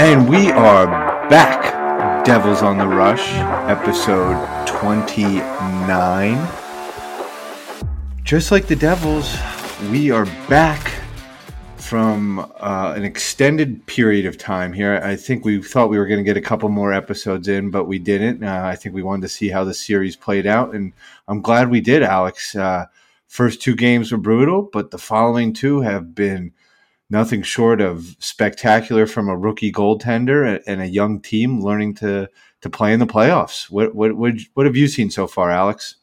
And we are back. Devils on the Rush, episode 29. Just like the Devils, we are back from uh, an extended period of time here. I think we thought we were going to get a couple more episodes in, but we didn't. Uh, I think we wanted to see how the series played out, and I'm glad we did, Alex. Uh, first two games were brutal, but the following two have been nothing short of spectacular from a rookie goaltender and a young team learning to to play in the playoffs. What what what, what have you seen so far, Alex?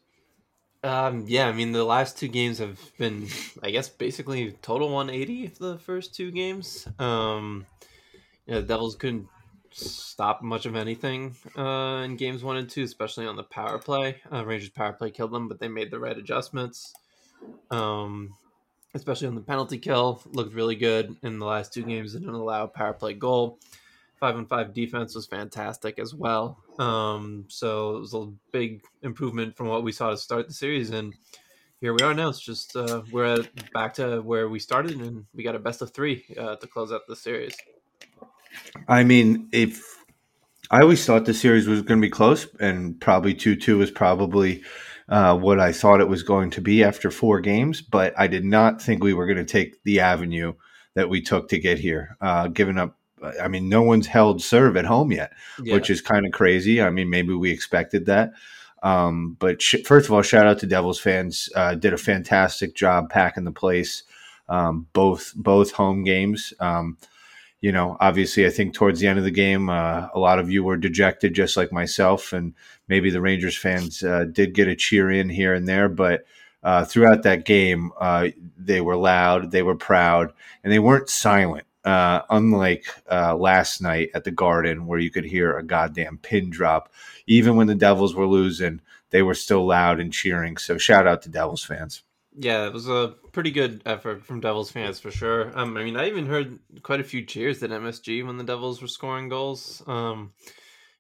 Um, yeah, I mean the last two games have been, I guess, basically total 180 the first two games. Um, yeah, the Devils couldn't stop much of anything uh, in games one and two, especially on the power play. Uh, Rangers power play killed them, but they made the right adjustments. Um, especially on the penalty kill, looked really good in the last two games. Didn't allow a power play goal. Five on five defense was fantastic as well. Um, so it was a big improvement from what we saw to start the series, and here we are now. It's just uh, we're back to where we started, and we got a best of three uh, to close out the series. I mean, if I always thought the series was going to be close, and probably two two was probably uh, what I thought it was going to be after four games, but I did not think we were going to take the avenue that we took to get here. Uh, giving up, I mean, no one's held serve at home yet, yeah. which is kind of crazy. I mean, maybe we expected that. Um, but sh- first of all, shout out to Devils fans. Uh, did a fantastic job packing the place, um, both both home games. Um, you know, obviously, I think towards the end of the game, uh, a lot of you were dejected, just like myself, and maybe the Rangers fans uh, did get a cheer in here and there. But uh, throughout that game, uh, they were loud, they were proud, and they weren't silent. Uh, unlike uh, last night at the Garden, where you could hear a goddamn pin drop, even when the Devils were losing, they were still loud and cheering. So, shout out to Devils fans. Yeah, it was a pretty good effort from Devils fans for sure. Um, I mean, I even heard quite a few cheers at MSG when the Devils were scoring goals. Um,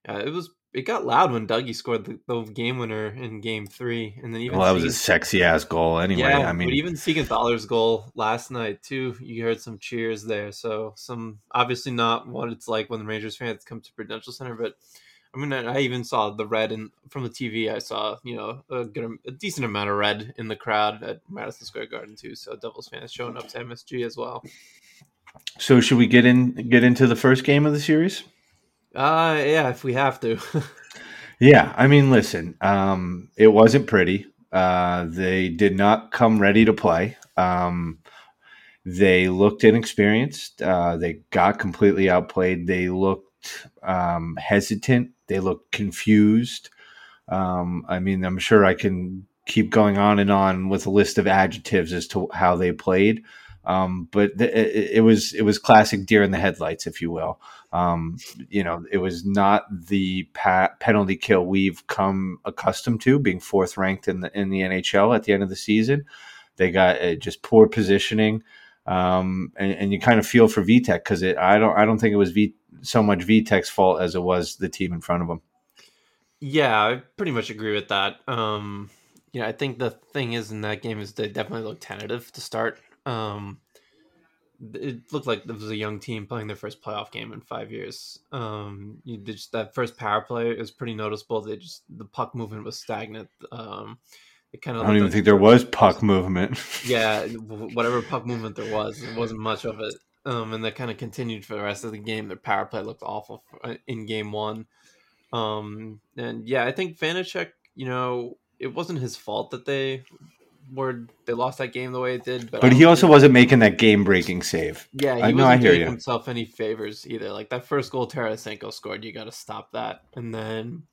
yeah, it was it got loud when Dougie scored the, the game winner in Game Three, and then even well, that was a sexy ass goal anyway. Yeah, I mean, but even Siegenthaler's goal last night too, you heard some cheers there. So some obviously not what it's like when the Rangers fans come to Prudential Center, but I mean, I even saw the red and from the TV. I saw you know a good, a decent amount of red in the crowd at Madison Square Garden too. So Devils fans showing up to MSG as well. So should we get in get into the first game of the series? Uh yeah, if we have to. yeah, I mean, listen, um, it wasn't pretty. Uh, they did not come ready to play. Um, they looked inexperienced. Uh, they got completely outplayed. They looked um, hesitant they look confused. Um, I mean, I'm sure I can keep going on and on with a list of adjectives as to how they played. Um, but it, it, was it was classic deer in the headlights, if you will. Um, you know, it was not the pa- penalty kill we've come accustomed to, being fourth ranked in the in the NHL at the end of the season. They got uh, just poor positioning, um, and, and, you kind of feel for Vitek because I don't I don't think it was v, so much Vitek's fault as it was the team in front of him. Yeah, I pretty much agree with that. Um, yeah, I think the thing is in that game is they definitely looked tentative to start. Um, it looked like it was a young team playing their first playoff game in five years. Um, you just that first power play is pretty noticeable. They just the puck movement was stagnant. Um, it kind of I don't even think there was puck movement. yeah, whatever puck movement there was, it wasn't much of it. Um, and that kind of continued for the rest of the game. Their power play looked awful uh, in game one. Um, and yeah, I think Vanecek, you know, it wasn't his fault that they were they lost that game the way it did. But, but he also wasn't making that game breaking save. Yeah, he I know, wasn't I doing you. himself any favors either. Like that first goal Tarasenko scored, you got to stop that. And then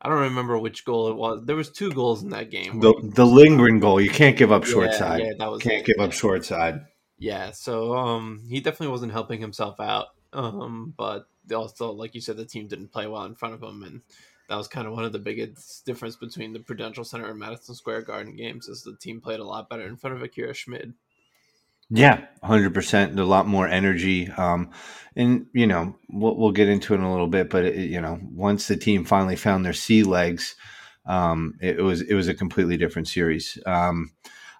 I don't remember which goal it was. There was two goals in that game. The, the lingering goal, you can't give up short yeah, side. Yeah, that was can't give up short side. Yeah, so um, he definitely wasn't helping himself out. Um, but also, like you said, the team didn't play well in front of him, and that was kind of one of the biggest difference between the Prudential Center and Madison Square Garden games. Is the team played a lot better in front of Akira Schmid. Yeah, hundred percent. A lot more energy, um, and you know we'll, we'll, get into it in a little bit. But it, you know, once the team finally found their sea legs, um, it, it, was it was a completely different series. Um,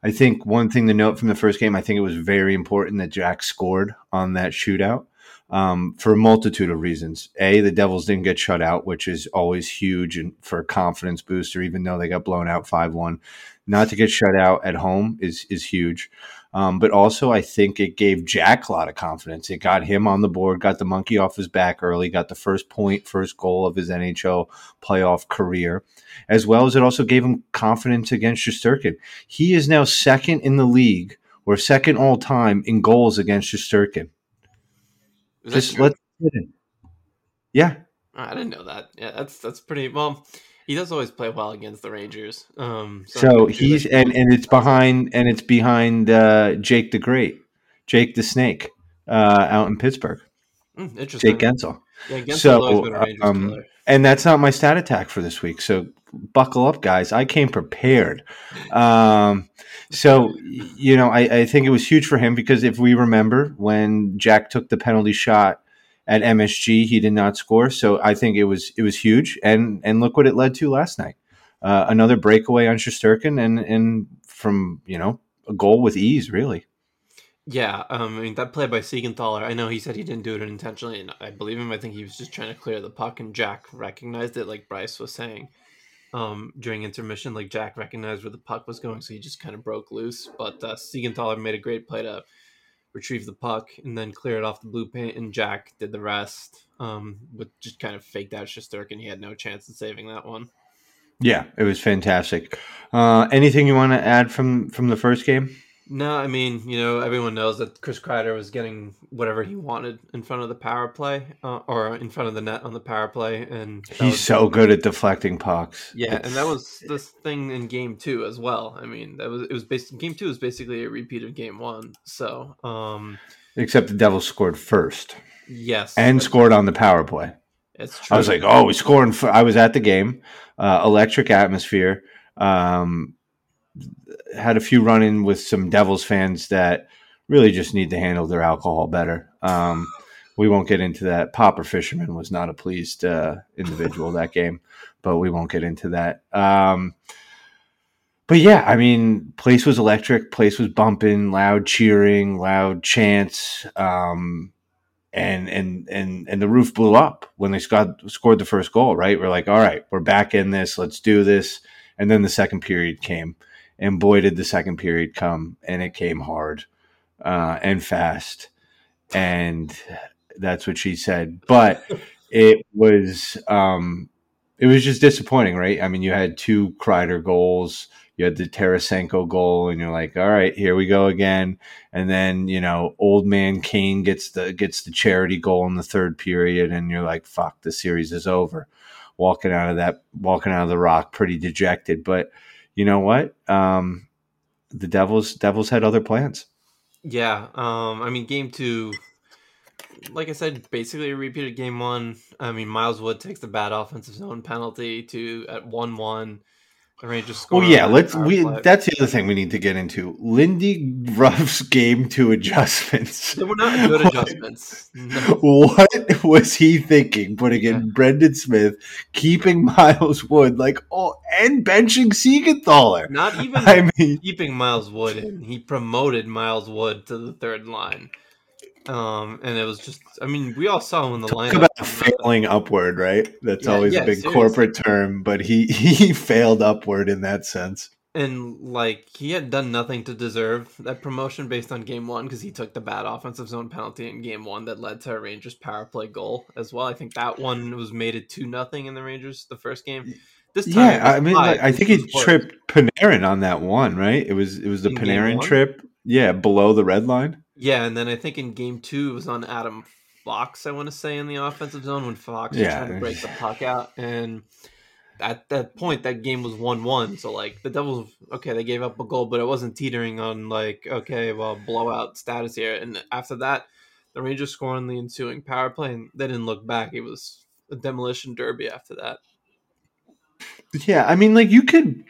I think one thing to note from the first game, I think it was very important that Jack scored on that shootout. um, for a multitude of reasons. A, the Devils didn't get shut out, which is always huge and for a confidence booster, even though they got blown out 5 1. Not to get shut out at home is, is huge. Um, but also, I think it gave Jack a lot of confidence. It got him on the board, got the monkey off his back early, got the first point, first goal of his NHL playoff career, as well as it also gave him confidence against Shesterkin. He is now second in the league or second all time in goals against Shesterkin. Just let yeah. I didn't know that. Yeah, that's that's pretty well. He does always play well against the Rangers. Um, so, so he's and and it's behind and it's behind uh, Jake the Great, Jake the Snake, uh, out in Pittsburgh. Mm, interesting. Jake Guentzel. Yeah, Guentzel so um, and that's not my stat attack for this week. So buckle up, guys. I came prepared. Um, so you know, I, I think it was huge for him because if we remember when Jack took the penalty shot at MSG. He did not score, so I think it was it was huge. And and look what it led to last night. Uh, another breakaway on Shesterkin, and and from you know a goal with ease, really. Yeah, um, I mean that play by Siegenthaler. I know he said he didn't do it intentionally, and I believe him. I think he was just trying to clear the puck, and Jack recognized it, like Bryce was saying um, during intermission. Like Jack recognized where the puck was going, so he just kind of broke loose. But uh, Siegenthaler made a great play to retrieve the puck and then clear it off the blue paint, and Jack did the rest. Um, with just kind of faked out Shesterkin. He had no chance in saving that one. Yeah, it was fantastic. Uh, anything you want to add from from the first game? No, I mean, you know, everyone knows that Chris Kreider was getting whatever he wanted in front of the power play, uh, or in front of the net on the power play, and he's so good at deflecting pucks. Yeah, it's... and that was this thing in Game Two as well. I mean, that was it was based Game Two was basically a repeat of Game One. So, um, except the Devils scored first. Yes, and scored on the power play. It's true. I was like, oh, we scoring. I was at the game, uh, electric atmosphere. Um, had a few run in with some Devils fans that really just need to handle their alcohol better. Um, we won't get into that. Popper Fisherman was not a pleased uh, individual that game, but we won't get into that. Um, but yeah, I mean, place was electric. Place was bumping, loud cheering, loud chants, um, and and and and the roof blew up when they scored scored the first goal. Right, we're like, all right, we're back in this. Let's do this. And then the second period came, and boy, did the second period come, and it came hard uh, and fast. And that's what she said. But it was um, it was just disappointing, right? I mean, you had two Kreider goals, you had the Tarasenko goal, and you're like, all right, here we go again. And then you know, old man Kane gets the gets the charity goal in the third period, and you're like, fuck, the series is over. Walking out of that, walking out of the rock, pretty dejected, but you know what? Um, the Devils Devils had other plans. Yeah, um, I mean, game two, like I said, basically a repeat of game one. I mean, Miles Wood takes the bad offensive zone penalty to at one one. The Rangers score. Well, yeah, let's we. Play. That's the other thing we need to get into. Lindy Ruff's game two adjustments. They were not good adjustments. No. What was he thinking? Putting yeah. in Brendan Smith, keeping Miles Wood, like oh, and benching Siegenthaler. Not even. I mean, keeping Miles Wood in. He promoted Miles Wood to the third line. Um, and it was just, I mean, we all saw him in the Talk lineup. about failing upward, right? That's yeah, always yeah, a big seriously. corporate term, but he he failed upward in that sense. And like he had done nothing to deserve that promotion based on game one because he took the bad offensive zone penalty in game one that led to a Rangers power play goal as well. I think that one was made it two nothing in the Rangers the first game. This time, yeah, I mean, like, I think he tripped Panarin on that one, right? It was it was the in Panarin trip, yeah, below the red line. Yeah, and then I think in game two it was on Adam Fox, I want to say, in the offensive zone when Fox was trying to break the puck out. And at that point, that game was 1 1. So, like, the Devils, okay, they gave up a goal, but it wasn't teetering on, like, okay, well, blowout status here. And after that, the Rangers scored on the ensuing power play, and they didn't look back. It was a demolition derby after that. Yeah, I mean, like, you could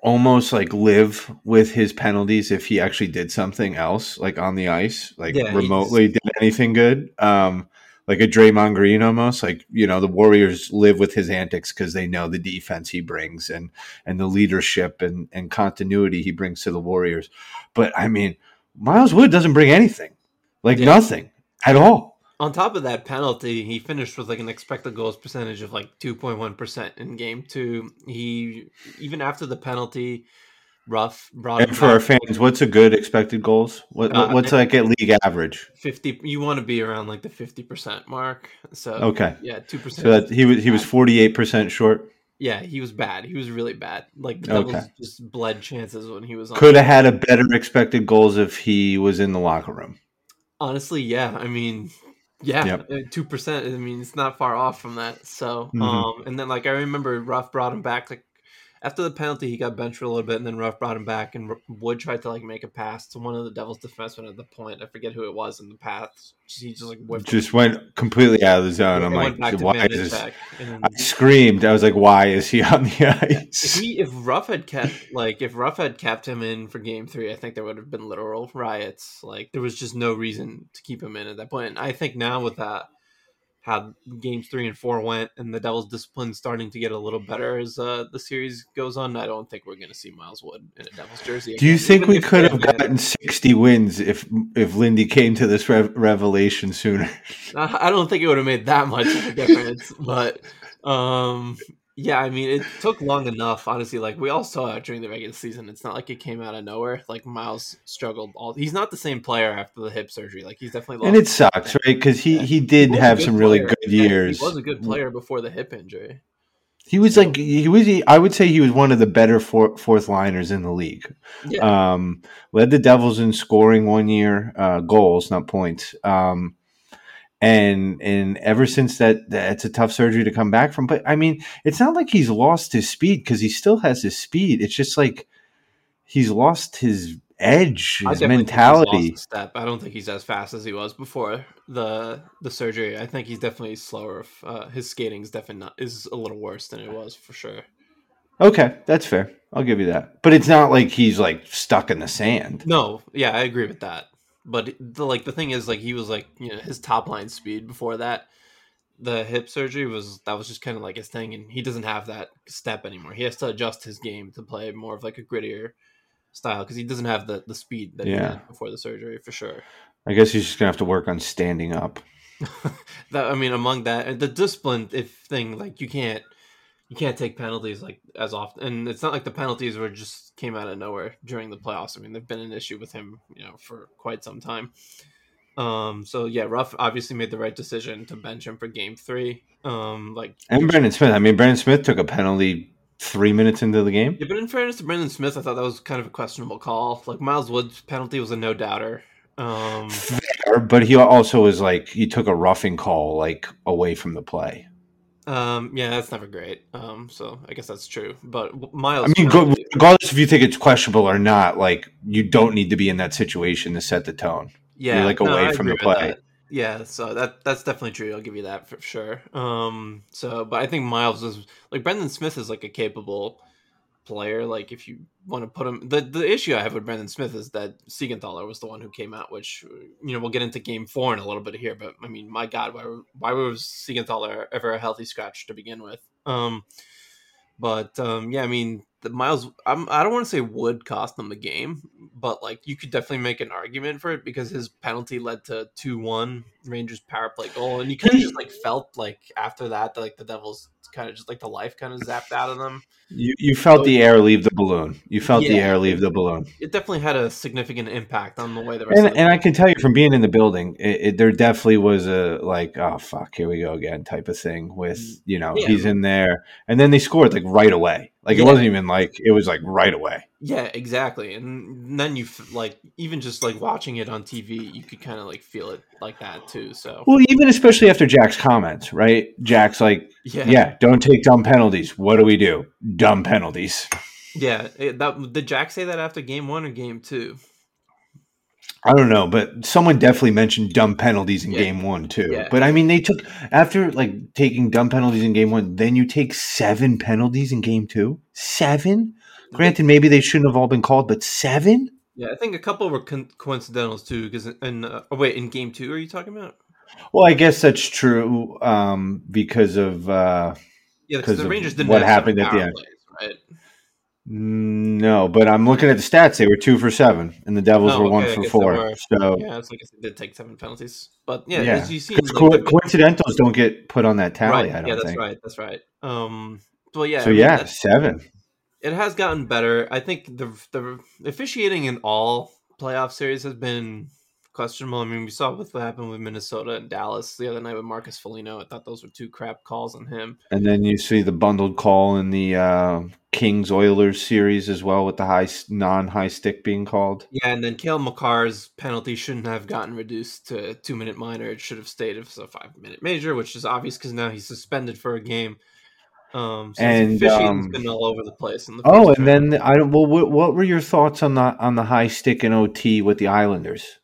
almost like live with his penalties if he actually did something else like on the ice, like yeah, remotely did anything good. Um, like a Draymond Green almost like you know the Warriors live with his antics because they know the defense he brings and and the leadership and and continuity he brings to the Warriors. But I mean, Miles Wood doesn't bring anything, like yeah. nothing at all. On top of that penalty, he finished with like an expected goals percentage of like 2.1% in game two. He, even after the penalty, Ruff brought And for our fans, what's a good expected goals? What, Uh, what's like at league average? 50. You want to be around like the 50% mark. So, Okay. yeah, 2%. So that he was he was forty eight percent short. yeah, he was bad. He was really bad. Like the Okay. Devils just bled chances when he was on. Could have had a better expected goals if he was in the locker room. Honestly, yeah. I mean, yeah, Yep. two percent. I mean, it's not far off from that. So, Mhm. um, and then like I remember Ruff brought him back. Like after the penalty, he got benched for a little bit, and then Ruff brought him back, and Wood tried to like make a pass to one of the Devils defensemen at the point. I forget who it was in the pass. He just like. Just went completely out of the zone. I'm like, why is this? Then- I screamed. I was like, why is he on the if ice? he if Ruff had kept like if Ruff had kept him in for game three, I think there would have been literal riots. Like there was just no reason to keep him in at that point. And I think now with that how games three and four went and the Devils discipline starting to get a little better as uh, the series goes on, I don't think we're gonna see Miles Wood in a Devils jersey. Do you think even we could have gotten 60 wins if if Lindy came to this rev- revelation sooner? I I don't think it would have made that much of a difference, but um, yeah, I mean, it took long enough. Honestly, like we all saw it during the regular season. It's not like it came out of nowhere. Like Miles struggled. All he's not the same player after the hip surgery. Like he's definitely lost. And it sucks, right? Because he he did He have good some really player. good Yeah, years. He was a good player before the hip injury. He was like he was. I would say he was one of the better four, fourth liners in the league. Yeah, Um, led the Devils in scoring one year, uh, goals, not points. Um, and and ever since that, that's a tough surgery to come back from. But I mean, it's not like he's lost his speed because he still has his speed. It's just like he's lost his edge, his definitely think he's mentality. step. I don't think he's as fast as he was before the the surgery. I think he's definitely slower. Uh, his skating is definitely not is a little worse than it was for sure. Okay, that's fair. I'll give you that. But it's not like he's like stuck in the sand. No, yeah, I agree with that. But the like the thing is like he was like you know his top line speed before that. The hip surgery was that was just kind of like his thing, and he doesn't have that step anymore. He has to adjust his game to play more of like a grittier style because he doesn't have the the speed that he Yeah. had before the surgery for sure. I guess he's just gonna have to work on standing up. that I mean, among that the discipline if thing like you can't you can't take penalties like as often, and it's not like the penalties were just came out of nowhere during the playoffs. I mean, they've been an issue with him, you know, for quite some time. Um, so yeah, Ruff obviously made the right decision to bench him for Game Three. Um, like And Brendan Smith. I mean, Brendan Smith took a penalty three minutes into the game. Yeah, but in fairness to Brendan Smith, I thought that was kind of a questionable call. Like Miles Wood's penalty was a no doubter. Um, Fair, but he also was like he took a roughing call like away from the play. Um, yeah, that's never great. Um, so I guess that's true. But Miles, I mean, go, regardless if you think it's questionable or not, like you don't need to be in that situation to set the tone. yeah, like, away I from the play. Yeah, so that that's definitely true. I'll give you that for sure. Um, so but I think Miles is like Brendan Smith is like a capable player. Like if you want to put him, the the issue I have with Brendan Smith is that Siegenthaler was the one who came out, which you know we'll get into Game Four in a little bit here. But I mean, my God, why why was Siegenthaler ever a healthy scratch to begin with? Um, but um, yeah, I mean, the Miles, I'm, I don't want to say would cost them the game, but like you could definitely make an argument for it because his penalty led to two one Rangers power play goal, and you kind of just like felt like after that, like the Devils kind of just like the life kind of zapped out of them. You you felt the air leave the balloon. You felt the air leave the balloon. It definitely had a significant impact on the way the rest And, of the and I can tell you from being in the building, it, it, there definitely was a like, oh fuck, here we go again type of thing. With mm. you know, Yeah. he's in there, and then they scored like right away. Like it wasn't even like it was like right away. Yeah, exactly. And then you f- like even just like watching it on TV, you could kind of like feel it like that too. So Well, even especially after Jack's comments, right? Jack's like, yeah, yeah, don't take dumb penalties. What do we do? Dumb penalties. yeah. It, that did Jack say that after game one or game two? I don't know, but someone definitely mentioned dumb penalties in Yeah. game one too. Yeah. But I mean, they took after like taking dumb penalties in game one, then you take seven penalties in game two. Seven. Granted, maybe they shouldn't have all been called, but seven. Yeah, I think a couple were con- coincidentals too. Because in uh, oh wait, in game two, are you talking about? Well, I guess that's true um, because of uh, Yeah, 'Cause because the Rangers didn't what happened at the end. plays, right? No, but I'm looking at the stats. They were two for seven, and the Devils Oh, were one okay, I for four. were. So Yeah, it's like they did take seven penalties, but yeah, yeah, as you see, like, co- coincidentals don't get put on that tally. right, I don't yeah, that's think. right, that's right. Um, well, yeah, So I mean, yeah, seven. it has gotten better. I think the the officiating in all playoff series has been questionable. I mean, we saw what happened with Minnesota and Dallas the other night with Marcus Foligno. I thought those were two crap calls on him. And then you see the bundled call in the uh, Kings Oilers series as well, with the high non high stick being called. Yeah, and then Cale Makar's penalty shouldn't have gotten reduced to a two minute minor. It should have stayed as a five minute major, which is obvious because now he's suspended for a game. Um, so And, um, been all over the place. In the Oh, and round. then I. Well, what, what were your thoughts on the on the high stick and OT with the Islanders?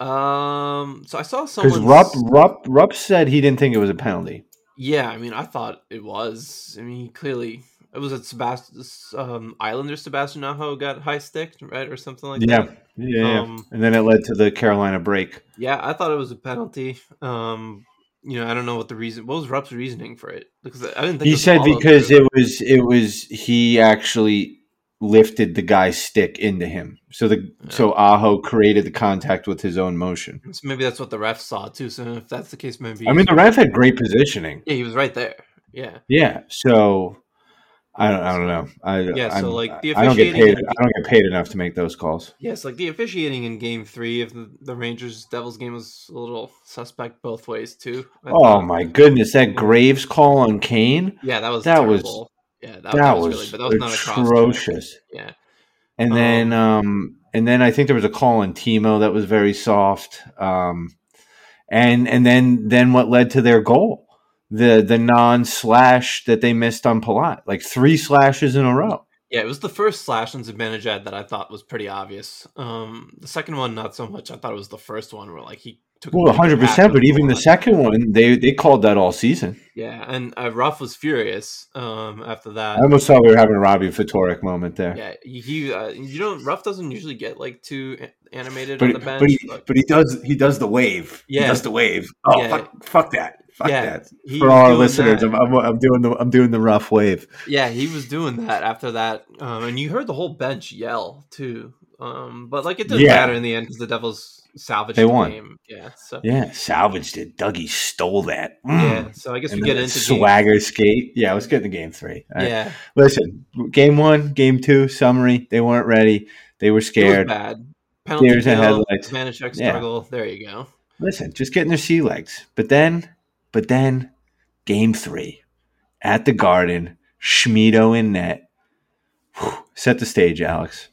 Um, so I saw someone Because. Rupp, Rupp Rupp said he didn't think it was a penalty. Yeah, I mean, I thought it was. I mean, clearly it was at Sebastian um, Islander Sebastian Aho got high sticked, right or something like Yeah, that. yeah, yeah. Um, and then it led to the Carolina break. Yeah, I thought it was a penalty. Um, you know, I don't know what the reason. What was Rupp's reasoning for it? Because I didn't think He said because through. it was it was he actually lifted the guy's stick into him. So the so Aho created the contact with his own motion. So maybe that's what the ref saw too. So if that's the case, maybe I mean, the ref had great positioning. yeah, he was right there. Yeah, Yeah, so I don't, I don't know. I Yeah, so, I'm- like, the I don't get paid. I don't get paid enough to make those calls. yes, like the officiating in Game Three of the, the Rangers Devils game was a little suspect both ways too. I Oh thought. my goodness, that Graves call on Kane Yeah, that was That was- terrible. Yeah, that, that, that was, really, but that was not a cross atrocious. Yeah, And Um, then, um, and then I think there was a call on Timo that was very soft. Um, and and then then what led to their goal? The the non slash that they missed on Palat, like three slashes in a row. yeah, it was the first slash on Zibanejad that I thought was pretty obvious. Um, the second one, not so much. I thought it was the first one where like he Well, big hundred hack percent. of But even the second one, they they called that all season. Yeah, and uh, Ruff was furious um, after that. I almost thought we were having a Robbie Ftorek moment there. yeah, he, he uh, you know, Ruff doesn't usually get like too animated But, on the bench. but he but but he does he does the wave. Yeah. He does the wave. Oh Yeah. fuck, fuck that. Fuck Yeah, that. For all our listeners. I'm, I'm, I'm doing the I'm doing the Ruff wave. yeah, he was doing that after that, um, and you heard the whole bench yell too. Um, but like it didn't Yeah. matter in the end because the Devils salvaged They the won. game. Yeah, so Yeah, salvaged it. Dougie stole that. Mm. yeah, so I guess And we get the into swagger skate. Yeah, let's get into game three. All right. Yeah, Listen, game one, game two, summary. They weren't ready. They were scared. bad. Penalty and headlights. Vanecek Yeah. struggle. There you go. Listen, just getting their sea legs. But then, but then, game three at the Garden, Schmido in net. Whew, set the stage, Alex.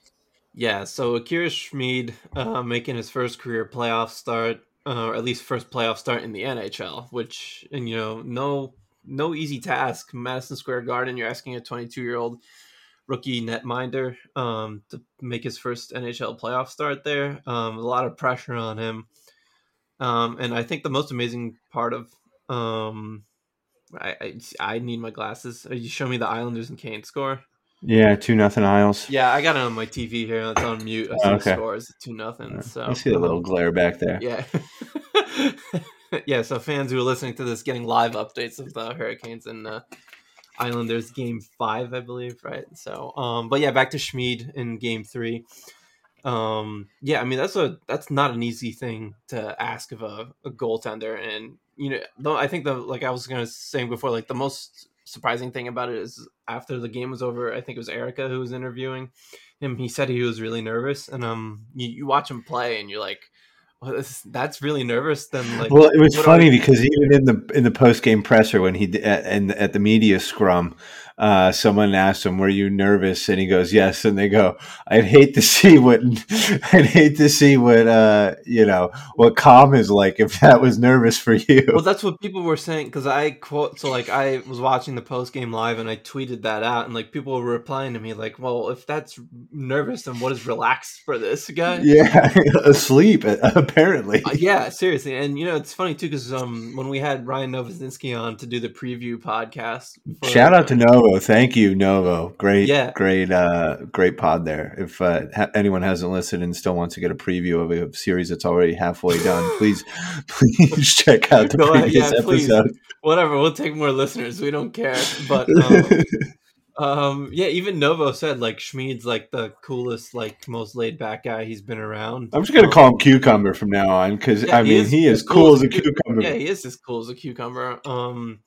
Yeah, so Akira Schmid uh, making his first career playoff start, uh, or at least first playoff start in the NHL, which and you know no no easy task. Madison Square Garden, you're asking a 22 year old rookie netminder um, to make his first NHL playoff start there. Um, a lot of pressure on him, um, and I think the most amazing part of um, I, I I need my glasses. Uh, You show me the Islanders and Kane score. Yeah, two nothing Isles. Yeah, I got it on my TV here. It's on mute. I see Oh, the okay. scores two nothing. So I see a little glare back there. yeah, yeah. So fans who are listening to this getting live updates of the Hurricanes and uh, Islanders game five, I believe, right? So, um, but yeah, back to Schmid in game three. Um, yeah, I mean that's a that's not an easy thing to ask of a, a goaltender, and you know, though I think the like I was gonna say before, like the most surprising thing about it is after the game was over, I think it was Erica who was interviewing him. He said he was really nervous, and um, you, you watch him play, and you're like, well, this, that's really nervous. Then like, Well, it was funny because even in the in the post game presser when he at, and at the media scrum, uh, someone asked him, "Were you nervous?" And he goes, "Yes." And they go, "I'd hate to see what I'd hate to see what uh, you know what calm is like if that was nervous for you." Well, that's what people were saying because I quote. So like, I was watching the post game live and I tweeted that out, and like people were replying to me like, "Well, if that's nervous, then what is relaxed for this guy?" yeah, asleep apparently. Uh, yeah, seriously, and you know it's funny too because um when we had Ryan Novozinski on to do the preview podcast, for- Shout out to Novo. Thank you, Novo. Great, Yeah. great, uh, great pod there. If uh, ha- anyone hasn't listened and still wants to get a preview of a series that's already halfway done, please, please check out the Go previous yeah, please. episode. whatever. We'll take more listeners. We don't care, but um, Um, yeah, even Novo said like Schmid's like the coolest, like most laid back guy he's been around. I'm just gonna Um, call him Cucumber from now on because Yeah, I he mean is he is cool, as a cucumber. Yeah, he is as cool as a cucumber. Um,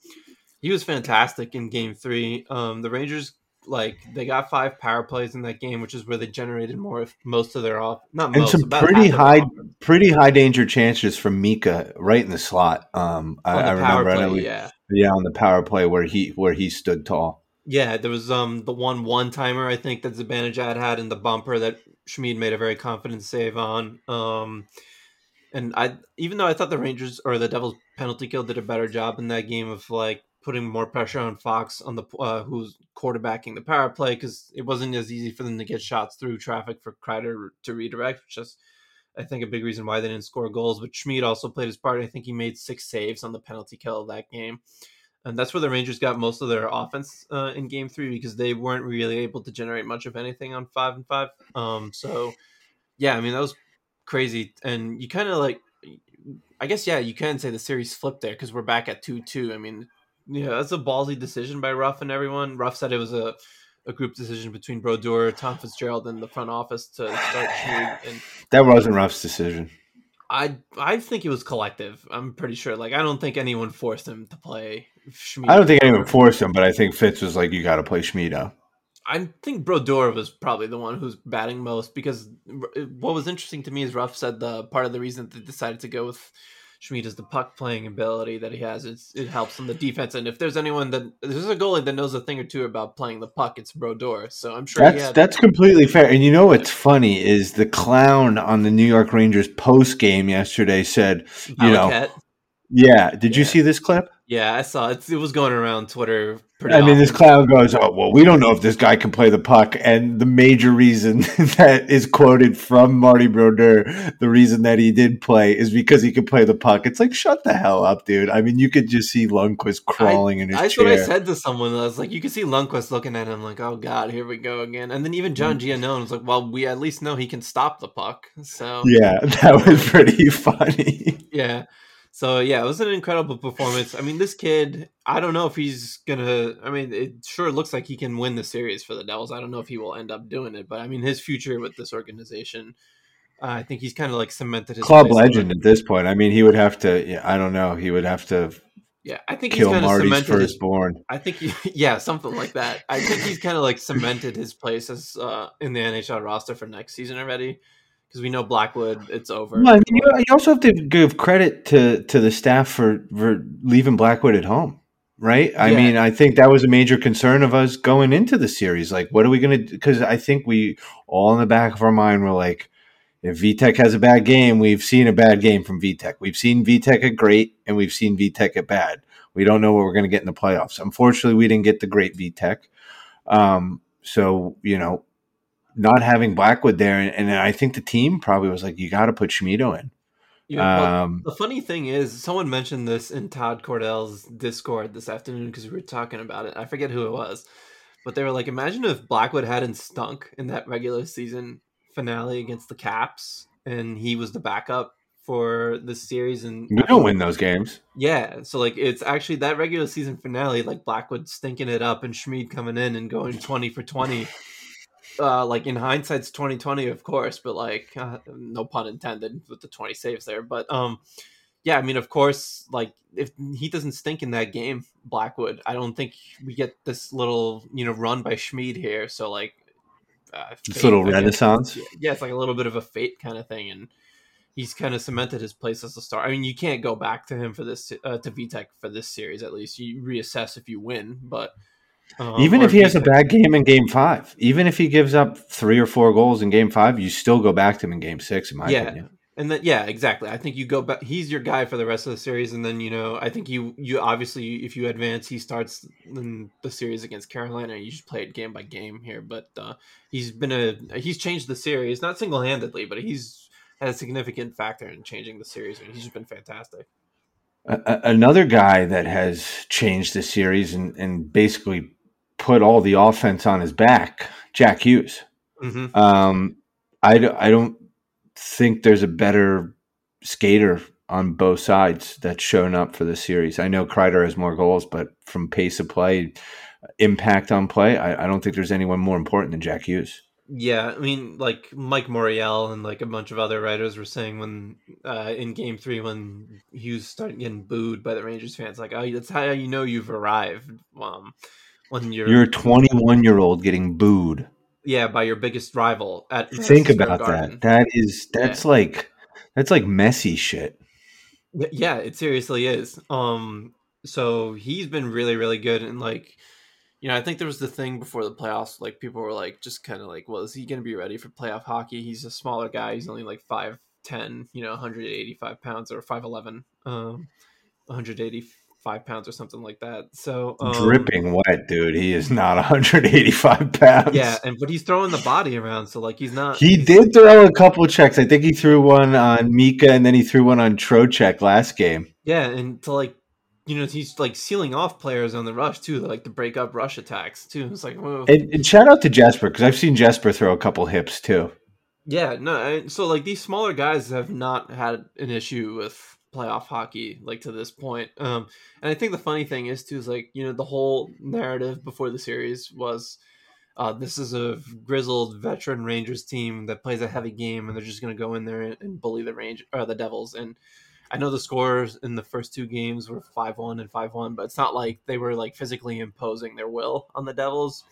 he was fantastic in Game Three. Um, the Rangers like they got five power plays in that game, which is where they generated more of most of their off. Not and most, some about pretty half of their high, pretty high danger chances from Mika right in the slot. Um, I, the I remember. I know we, yeah. yeah, on the power play where he where he stood tall. Yeah, there was um the one one timer I think that Zibanejad had in the bumper that Schmid made a very confident save on. Um, and I even though I thought the Rangers or the Devils penalty kill did a better job in that game of like putting more pressure on Fox on the uh, who's quarterbacking the power play because it wasn't as easy for them to get shots through traffic for Kreider to redirect, which is I think a big reason why they didn't score goals. But Schmid also played his part. I think he made six saves on the penalty kill of that game and that's where the Rangers got most of their offense uh, in Game Three because they weren't really able to generate much of anything on five and five. Um, so yeah, I mean that was crazy, and you kind of like, I guess yeah, you can say the series flipped there because we're back at two two. I mean, yeah, that's a ballsy decision by Ruff and everyone. Ruff said it was a a group decision between Brodeur, Tom Fitzgerald, and the front office to start Schmid, and That wasn't Ruff's decision. I I think it was collective. I'm pretty sure. Like I don't think anyone forced him to play Schmid. I don't think anyone forced him, but I think Fitz was like, "You got to play Schmido." I think Brodeur was probably the one who's batting most because what was interesting to me is Ruff said the part of the reason they decided to go with Schmid is the puck playing ability that he has. It's, it helps on the defense, and if there's anyone that there's a goalie that knows a thing or two about playing the puck, it's Brodeur. So I'm sure That's that's completely fair. And you know what's funny is the clown on the New York Rangers post game yesterday said, you know, "Yeah, did you see this clip?" Yeah, I saw it. It was going around Twitter. Pretty I mean, this clown goes, "Oh well, we don't know if this guy can play the puck." And the major reason that is quoted from Marty Brodeur, the reason that he did play is because he could play the puck. It's like, shut the hell up, dude. I mean, you could just see Lundqvist crawling in his That's chair. what I said to someone. I was like, you can see Lundqvist looking at him like, oh god, here we go again. And then even mm. John Giannone was like, well, we at least know he can stop the puck. So Yeah, that was pretty funny. yeah. So yeah, it was an incredible performance. I mean, this kid, I don't know if he's gonna. I mean, it sure looks like he can win the series for the Devils. I don't know if he will end up doing it, but I mean, his future with this organization, uh, I think he's kind of like cemented his Club legend at this point. I mean, he would have to. Yeah, I don't know. He would have to Yeah, I think kill he's Marty's cemented his firstborn. I think, he, yeah, something like that. I think he's kind of like cemented his place as uh, in the NHL roster for next season already, because we know Blackwood, it's over. Well, I mean, you, also have to give credit to to the staff for for leaving Blackwood at home, right? I Yeah. mean, I think that was a major concern of us going into the series. Like, what are we going to? Because I think we all in the back of our mind were like, if Vitek has a bad game, we've seen a bad game from Vitek. We've seen Vitek at great, and we've seen Vitek at bad. We don't know what we're going to get in the playoffs. Unfortunately, we didn't get the great Vitek. Um, so you know, not having Blackwood there, and, and I think the team probably was like, you got to put Schmido in. Well, Um, the funny thing is, someone mentioned this in Todd Cordell's Discord this afternoon because we were talking about it. I forget who it was, but they were like, "Imagine if Blackwood hadn't stunk in that regular season finale against the Caps, and he was the backup for the series." And we don't win those games. Yeah, so like it's actually that regular season finale, like Blackwood stinking it up and Schmid coming in and going twenty for twenty. Uh, like in hindsight's twenty twenty, of course, but like uh, no pun intended with the twenty saves there. But um, yeah, I mean, of course, like if he doesn't stink in that game, Blackwood, I don't think we get this little you know run by Schmid here. So like, uh, This fate, little renaissance. Yeah, it's like a little bit of a fate kind of thing, and he's kind of cemented his place as a star. I mean, you can't go back to him for this uh, to Vitek for this series. At least you reassess if you win, but um, even if he has a bad game in game five, even if he gives up three or four goals in game five, you still go back to him in game six, in my Yeah. opinion. And then yeah, exactly. I think you go back. He's your guy for the rest of the series, and then you know I think you you obviously if you advance, he starts in the series against Carolina. You just play it game by game here, but uh, he's been a he's changed the series not single handedly, but he's had a significant factor in changing the series, and he's just been fantastic. Another guy that has changed the series and, and basically put all the offense on his back, Jack Hughes. hmm Um, I, I don't think there's a better skater on both sides that's shown up for the series. I know Kreider has more goals, but from pace of play, impact on play, I, I don't think there's anyone more important than Jack Hughes. Yeah, I mean, like Mike Morreale and like a bunch of other writers were saying when uh, in Game Three when Hughes started getting booed by the Rangers fans, like, "Oh, that's how you know you've arrived." Um, when you're you're a 21 year old getting booed, yeah, by your biggest rival. At think about Garden. that. That is that's yeah. like that's like messy shit. Yeah, it seriously is. Um, so he's been really, really good, and like you know, I think there was the thing before the playoffs, like people were like, just kind of like, well, is he going to be ready for playoff hockey? He's a smaller guy. He's only like five ten, you know, 185 pounds or 5'11, um, 185 pounds or something like that. So um, dripping wet, dude. He is not 185 pounds. Yeah, and but he's throwing the body around, so like he's not. He he's, did throw a couple checks. I think he threw one on Mika, and then he threw one on Trocheck last game. Yeah, and to like you know he's like sealing off players on the rush too, like to break up rush attacks too. It's like and, and, shout out to Jesper because I've seen Jesper throw a couple hips too. Yeah, no, so like these smaller guys have not had an issue with playoff hockey like to this point. Um, and I think the funny thing is too is like you know the whole narrative before the series was. Uh, this is a grizzled veteran Rangers team that plays a heavy game, and they're just going to go in there and, and bully the range or the Devils. And I know the scores in the first two games were five one and five one, but it's not like they were like physically imposing their will on the Devils.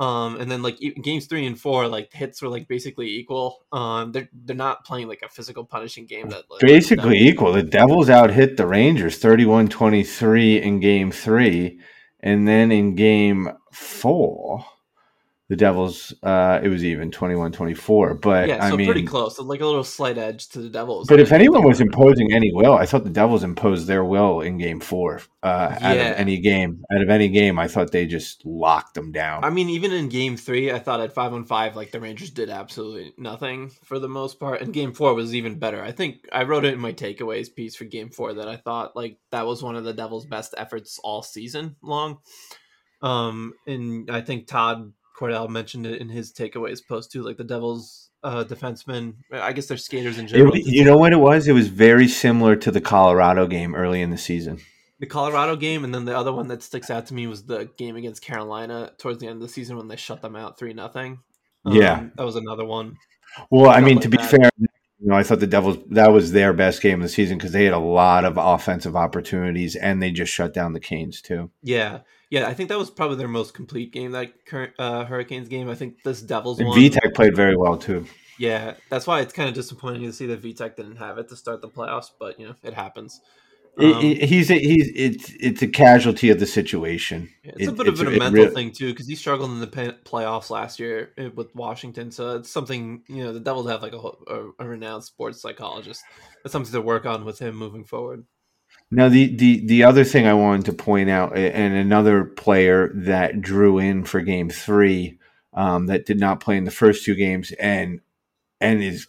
Um, and then like games three and four, like hits were like basically equal. Um, they're they're not playing like a physical punishing game that like, basically equal. The Devils out hit the Rangers 31-23 in game three, and then in game four, the Devils, uh, it was even 21 24. But yeah, so I mean, pretty close, so like a little slight edge to the Devils. But if anyone was imposing any will, I thought the Devils imposed their will in game four. Uh, yeah. Out of any game, out of any game, I thought they just locked them down. I mean, even in game three, I thought at five on five, like the Rangers did absolutely nothing for the most part. And game four was even better. I think I wrote it in my takeaways piece for game four that I thought like that was one of the Devils' best efforts all season long. Um, and I think Todd Cordell mentioned it in his takeaways post too, like the Devils uh, defensemen. I guess they're skaters in general. It, you know what it was? It was very similar to the Colorado game early in the season. The Colorado game, and then the other one that sticks out to me was the game against Carolina towards the end of the season when they shut them out three nothing. Um, yeah, that was another one. Well, I mean, like to be that. fair, you know, I thought the Devils that was their best game of the season because they had a lot of offensive opportunities and they just shut down the Canes too. Yeah, yeah, I think that was probably their most complete game. That current uh, Hurricanes game. I think this Devils and one. Vitek played very well too. Yeah, that's why it's kind of disappointing to see that Vitek didn't have it to start the playoffs, but you know it happens. Um, it, he's a, he's it's it's a casualty of the situation. It's it, a bit of a mental really, thing too because he struggled in the playoffs last year eh, with Washington. So it's something you know the Devils have like a, a, a renowned sports psychologist. That's something to work on with him moving forward. Now, the, the, the other thing I wanted to point out, and another player that drew in for game three um, that did not play in the first two games and and is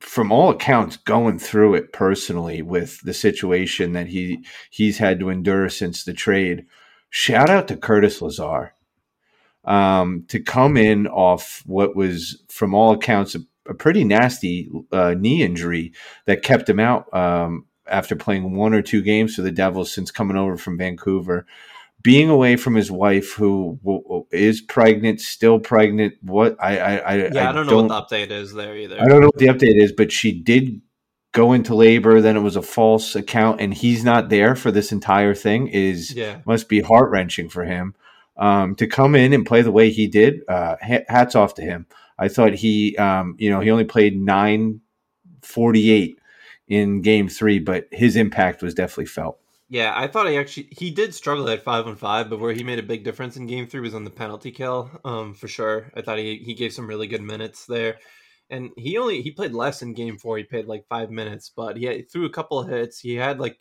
from all accounts going through it personally with the situation that he he's had to endure since the trade. Shout out to Curtis Lazar um, to come in off what was, from all accounts, a, a pretty nasty uh, knee injury that kept him out um, after playing one or two games for the Devils since coming over from Vancouver. Being away from his wife, who is pregnant, still pregnant. What I I, I yeah, I, I don't know what the update is there either. I don't know what the update is, but she did go into labor. Then it was a false account, and he's not there for this entire thing. Is yeah. must be heart wrenching for him um, to come in and play the way he did. Uh, hats off to him. I thought he, um, you know, he only played nine forty eight in game three, but his impact was definitely felt. Yeah, I thought he actually he did struggle at five on five, but where he made a big difference in game three was on the penalty kill, um, for sure. I thought he he gave some really good minutes there. And he only he played less in game four. He played like five minutes, but he had, threw a couple of hits. He had like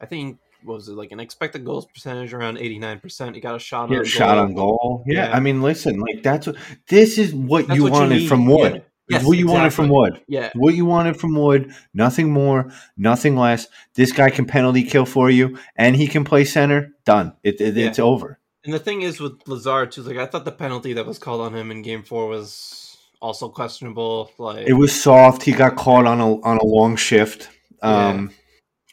I think what was it like an expected goals percentage around 89% he got a shot on shot goal. on goal yeah. yeah. i mean listen like that's what this is what that's you what wanted you from wood yeah. Yes, what you exactly. wanted from Wood. Yeah. What you wanted from Wood. Nothing more, nothing less. This guy can penalty kill for you, and he can play center. Done. It, it, yeah. It's over. And the thing is with Lazar too, like I thought the penalty that was called on him in Game Four was also questionable. Like it was soft. He got caught on a on a long shift. Um,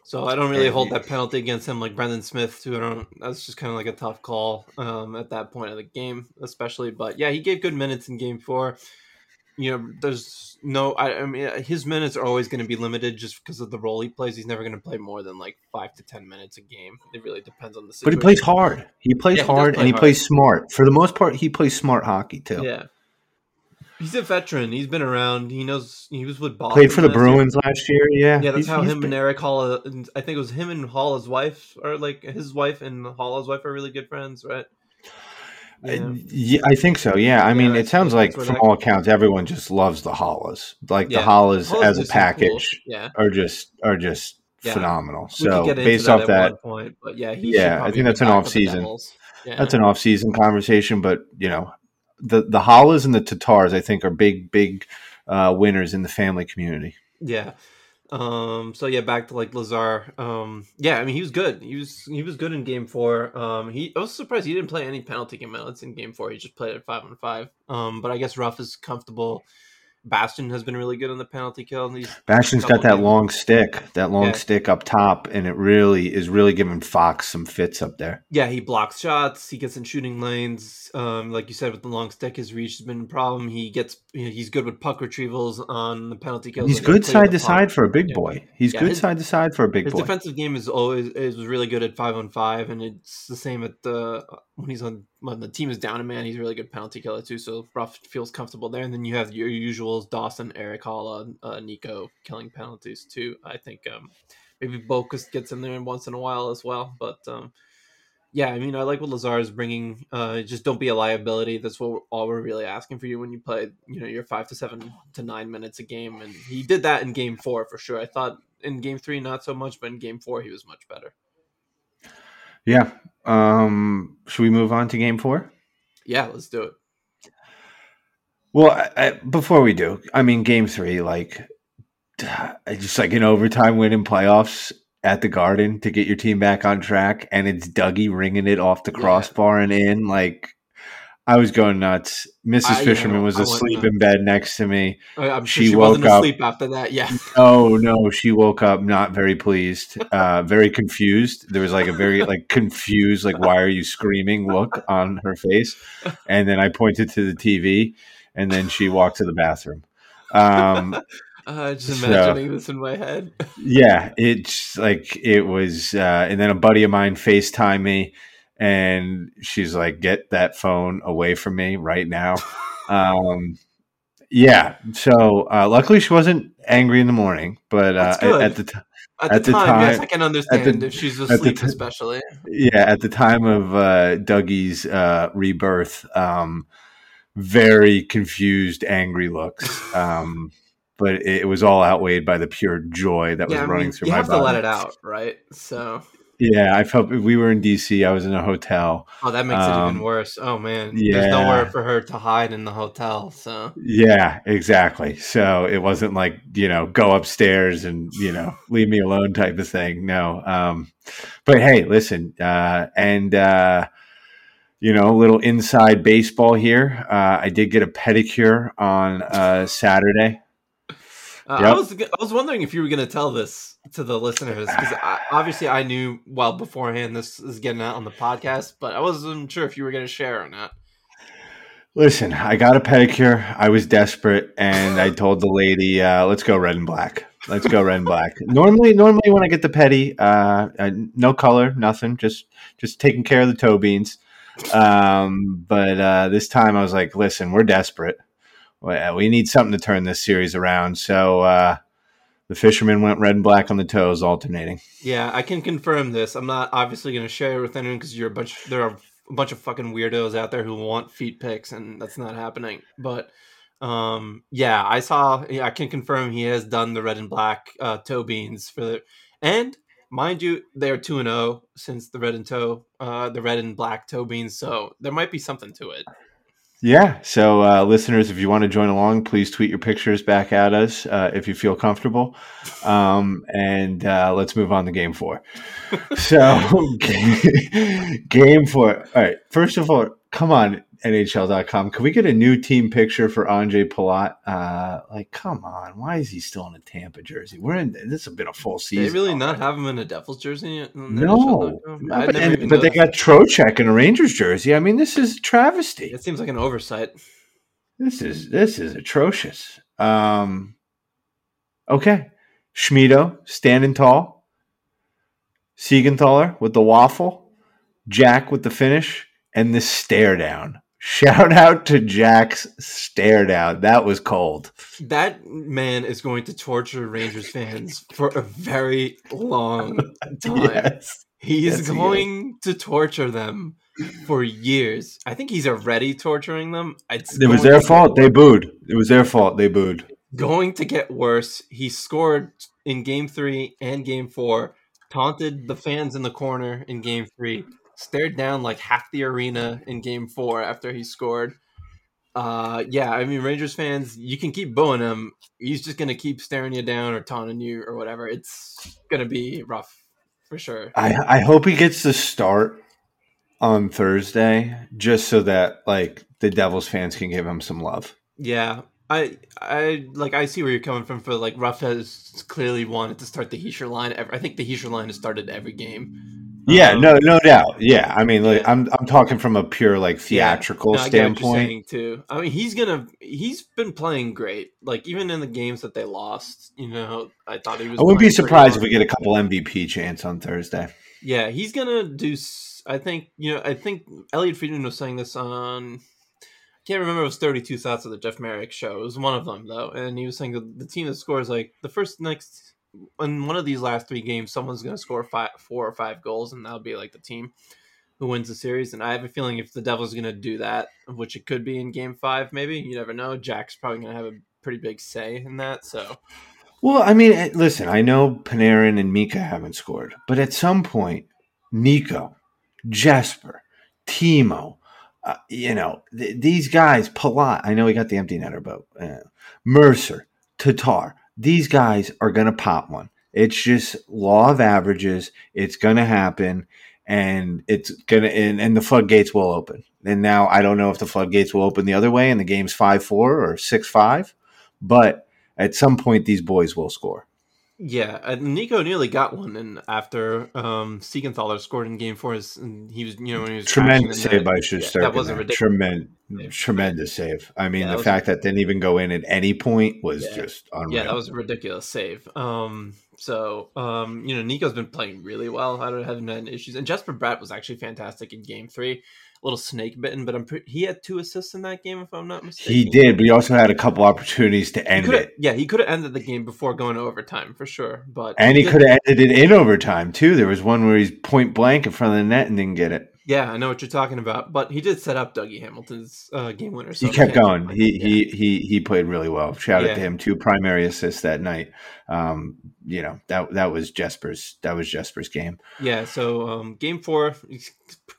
So I don't really hold that penalty against him like Brendan Smith too. I don't. That's just kind of like a tough call um, at that point of the game, especially. But yeah, he gave good minutes in Game Four. You know, there's no. I, I mean, his minutes are always going to be limited just because of the role he plays. He's never going to play more than like five to ten minutes a game. It really depends on the situation. But he plays hard. He plays yeah, hard, he and he hard. plays smart. For the most part, he plays smart hockey too. Yeah. He's a veteran. He's been around. He knows. He was with Boston. Played for the Bruins year. last year. Yeah, yeah. That's he's, how he's him been... and Erik Haula. I think it was him and Haula's wife, or like his wife and Haula's wife are really good friends, right? Yeah. I think so. Yeah, I yeah, mean, it sounds like from all accounts, everyone just loves the Haulas. Like yeah. the Haulas as a package, cool. yeah. are just are just phenomenal. So based off that, point, but yeah, yeah, I think that's an off season. That's an off season conversation, but you know, the the Haulas and the Tatars, I think, are big big uh, winners in the family community. Yeah. Um. So yeah, back to like Lazar. Um. Yeah, I mean, he was good. He was he was good in Game Four. Um. He I was surprised he didn't play any penalty game minutes in Game Four. He just played at five on five. Um. But I guess Ruff is comfortable Bastian has been really good on the penalty kill. These Bastian's got that games. long stick, that long yeah. stick up top, and it really is really giving Fox some fits up there. Yeah, he blocks shots. He gets in shooting lanes. Um, like you said, with the long stick, his reach has been a problem. He gets you know, he's good with puck retrievals on the penalty kills. He's good side to side for a big boy. He's yeah, good his, side to side for a big his boy. His defensive game is always is really good at five on five, and it's the same at the when he's on when the team is down a man, he's a really good penalty killer too. So Ruff feels comfortable there. And then you have your usuals: Dawson, Erik Haula, uh, Nico killing penalties too. I think um, maybe Boqvist gets in there once in a while as well. But um, yeah, I mean, I like what Lazar is bringing. Uh, just don't be a liability. That's what we're, all we're really asking for you when you play. You know, your five to seven to nine minutes a game, and he did that in Game Four for sure. I thought in Game Three not so much, but in Game Four he was much better. Yeah. Um, should we move on to game four? Yeah, let's do it. Well, I, I, before we do, I mean, game three, like, just like an overtime win in playoffs at the Garden to get your team back on track, and it's Dougie ringing it off the crossbar yeah. and in. Like, I was going nuts. Mrs. I, Fisherman was asleep in bed next to me. I'm sure she, she woke up asleep after that. Yeah. Oh no, she woke up not very pleased, uh, very confused. There was like a very like confused, like "Why are you screaming?" look on her face, and then I pointed to the TV, and then she walked to the bathroom. Um, uh, just imagining so, this in my head. yeah, it's like it was, uh, and then a buddy of mine Facetime me and she's like, "Get that phone away from me right now." um, yeah. So uh, luckily, she wasn't angry in the morning, but uh, at, the t- at, at the, time, time, yes, I can understand the, if she's asleep, t- especially. Yeah, at the time of uh, Dougie's uh, rebirth, um, very confused, angry looks. Um, but it, was all outweighed by the pure joy that was yeah, running mean, through my body. You have to let it out, right? So yeah, I felt we were in DC. I was in a hotel. Oh, that makes um, it even um, worse. Oh man, yeah. there's nowhere for her to hide in the hotel. So yeah, exactly. So it wasn't like you know go upstairs and you know leave me alone type of thing. No, um, but hey, listen, uh, and uh, you know, a little inside baseball here. Uh, I did get a pedicure on uh, Saturday. Uh, yep. I was I was wondering if you were going to tell this to the listeners because obviously I knew well beforehand this is getting out on the podcast, but I wasn't sure if you were going to share or not. Listen, I got a pedicure. I was desperate, and I told the lady, uh, "Let's go red and black. Let's go red and black." normally, normally when I get the pedi, uh, uh, no color, nothing, just just taking care of the toe beans. Um, but uh, this time I was like, "Listen, we're desperate we need something to turn this series around. So uh, the fishermen went red and black on the toes, alternating. Yeah, I can confirm this. I'm not obviously going to share it with anyone because you're a bunch. There are a bunch of fucking weirdos out there who want feet pics, and that's not happening. But um, yeah, I saw. Yeah, I can confirm he has done the red and black uh, toe beans for the and. Mind you, they are two and zero oh since the red and toe, uh, the red and black toe beans. So there might be something to it. Yeah. So, uh, listeners, if you want to join along, please tweet your pictures back at us uh, if you feel comfortable. Um, and uh, let's move on to game four. so, game four. All right. First of all, come on. NHL.com. Can we get a new team picture for Ondrej Palat? Uh, like, come on, why is he still in a Tampa jersey? We're in this has been a full season. They really not have him in a Devils jersey? Yet? No, but, and, but they got Trocheck in a Rangers jersey. I mean, this is travesty. It seems like an oversight. This is this is atrocious. Um, okay, Schmiedo standing tall, Siegenthaler with the waffle, Jack with the finish, and the stare down. Shout out to Jack's stare down. That was cold. That man is going to torture Rangers fans for a very long time. yes. He is yes, going he is. to torture them for years. I think he's already torturing them. It's it was their fault. They booed. It was their fault. They booed. Going to get worse. He scored in game three and game four, taunted the fans in the corner in game three, stared down like half the arena in game four after he scored. Uh, yeah, I mean, Rangers fans, you can keep booing him. He's just going to keep staring you down or taunting you or whatever. It's going to be rough for sure. I, I hope he gets the start on Thursday just so that like the Devils fans can give him some love. Yeah. I I like I see where you're coming from for like Ruff has clearly wanted to start the Hischier line. I think the Hischier line has started every game. Yeah, um, no, no doubt. Yeah, I mean, like. I'm I'm talking from a pure like theatrical yeah. no, standpoint too. I mean, he's gonna he's been playing great. Like even in the games that they lost, you know, I thought he was. I wouldn't be surprised if we get a couple MVP chance on Thursday. Yeah, he's gonna do I think you know. I think Elliotte Friedman was saying this on. I can't remember. It was Thirty Two Thoughts of the Jeff Marek show. It was one of them though, and he was saying that the team that scores like the first next in one of these last three games, someone's going to score five, four or five goals, and that'll be like the team who wins the series. And I have a feeling if the Devils are going to do that, which it could be in Game Five, maybe you never know. Jack's probably going to have a pretty big say in that. So. Well, I mean, eh, listen, I know Panarin and Mika haven't scored, but at some point, Nico, Jesper, Timo, uh, you know, th- these guys, Palat, I know he got the empty netter, but uh, Mercer, Tatar, these guys are going to pop one. It's just law of averages. It's going to happen and it's going to, and, and the floodgates will open. And now I don't know if the floodgates will open the other way and the game's 5 4 or 6 5, but at some point these boys will score. Yeah, uh, Nico nearly got one, and after um, Siegenthaler scored in Game Four, and he was you know when he was tremendous save by Shesterkin. Yeah, that was a ridiculous. Tremendous, save. tremendous save. I mean, yeah, the fact that didn't even go in at any point was just unreal. Yeah, that was a ridiculous save. Um, so um, you know, Nico's been playing really well. I don't have any issues, and Jesper Bratt was actually fantastic in Game Three little snake bitten, but I'm pretty, he had two assists in that game, if I'm not mistaken. He did, but he also had a couple opportunities to end it. Yeah, he could have ended the game before going to overtime for sure. But and he, he could have ended it in overtime too. There was one where he's point blank in front of the net and didn't get it. Yeah, I know what you're talking about, but he did set up Dougie Hamilton's uh, game winner. So he kept going. He, yeah. he he he played really well. Shout yeah. out to him. Two primary assists that night. Um, you know that that was Jesper's that was Jesper's game. Yeah. So um, game four,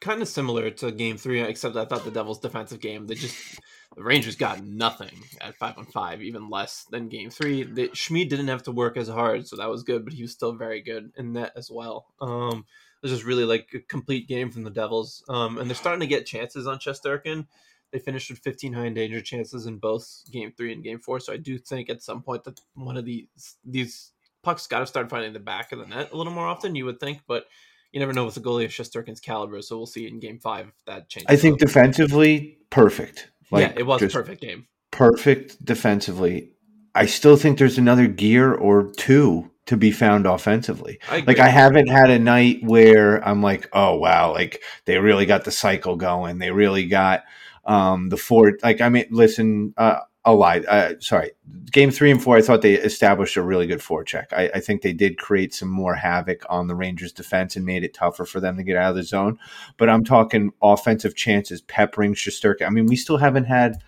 kind of similar to game three, except I thought the Devils' defensive game they just the Rangers got nothing at five on five, even less than game three. The, Schmid didn't have to work as hard, so that was good, but he was still very good in that as well. Um, was just really like a complete game from the Devils. Um, and they're starting to get chances on Shesterkin. They finished with 15 high danger chances in both game three and game four. So I do think at some point that one of these these pucks got to start finding the back of the net a little more often. You would think, but you never know with the goalie of Shesterkin's caliber. So we'll see in game five if that changes. I think defensively, perfect. Like, yeah, it was a perfect game. Perfect defensively. I still think there's another gear or two to be found offensively. I like I haven't had a night where I'm like, oh wow, like they really got the cycle going. They really got um, the four. Like I mean, listen, uh, a lie. Uh, sorry, game three and four. I thought they established a really good forecheck. I, I think they did create some more havoc on the Rangers' defense and made it tougher for them to get out of the zone. But I'm talking offensive chances, peppering Shesterkin. I mean, we still haven't had.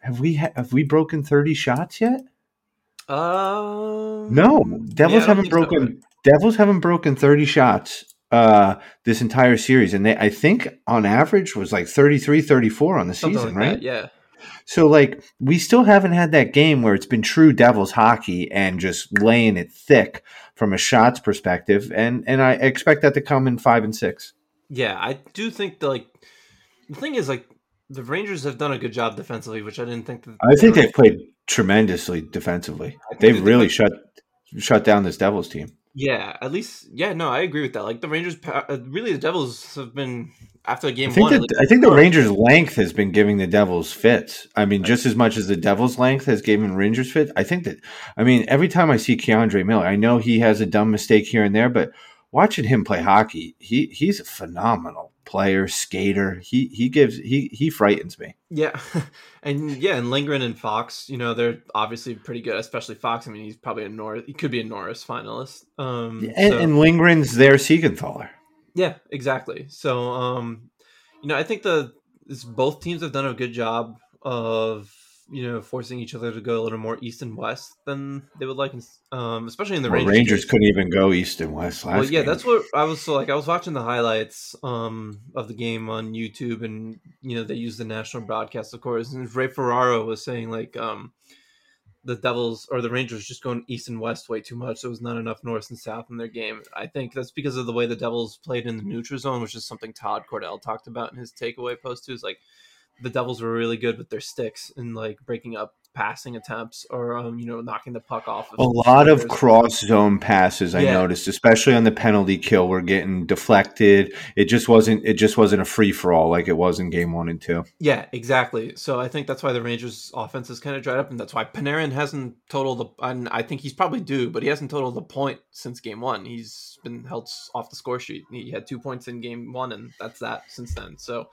Have we ha- have we broken thirty shots yet? Um, no, Devils yeah, haven't broken. So. Devils haven't broken thirty shots uh, this entire series, and they I think on average was like 33, 34 on the Something season, like right? That, yeah. So like we still haven't had that game where it's been true Devils hockey and just laying it thick from a shots perspective, and and I expect that to come in five and six. Yeah, I do think the like the thing is like The Rangers have done a good job defensively, which I didn't think. That I think they've played tremendously defensively. They've really shut shut down this Devils team. Yeah, at least yeah. No, I agree with that. Like the Rangers, uh, really, the Devils have been after game I think one. That, I think the Rangers' length has been giving the Devils fits. I mean, just as much as the Devils' length has given Rangers fits. I think that. I mean, every time I see K'Andre Miller, I know he has a dumb mistake here and there, but watching him play hockey, he he's a phenomenal player, skater. He he gives he he frightens me. Yeah, and yeah, and Lindgren and Fox, you know, they're obviously pretty good. Especially Fox. I mean, he's probably a Norris. He could be a Norris finalist. Um, and, so, and Lindgren's their Siegenthaler. Yeah, exactly. So, um, you know, I think the this, both teams have done a good job of you know forcing each other to go a little more east and west than they would like, um, especially in the well, Rangers. Rangers couldn't even go east and west last. Well, yeah, game. that's what I was so like. I was watching the highlights um, of the game on YouTube, and you know they use the national broadcast, of course. And Ray Ferraro was saying like um, the Devils or the Rangers just going east and west way too much. There was not enough north and south in their game. I think that's because of the way the Devils played in the neutral zone, which is something Todd Cordell talked about in his takeaway post too. Is like the Devils were really good with their sticks and like breaking up passing attempts or um, you know knocking the puck off. Of a lot of cross zone passes I Yeah. noticed, especially on the penalty kill, were getting deflected. It just wasn't. It just wasn't a free for all like it was in game one and two. Yeah, exactly. So I think that's why the Rangers' offense is kind of dried up, and that's why Panarin hasn't totaled the. And I think he's probably due, but he hasn't totaled the point since game one. He's been held off the score sheet. He had two points in game one, and that's that since then. So,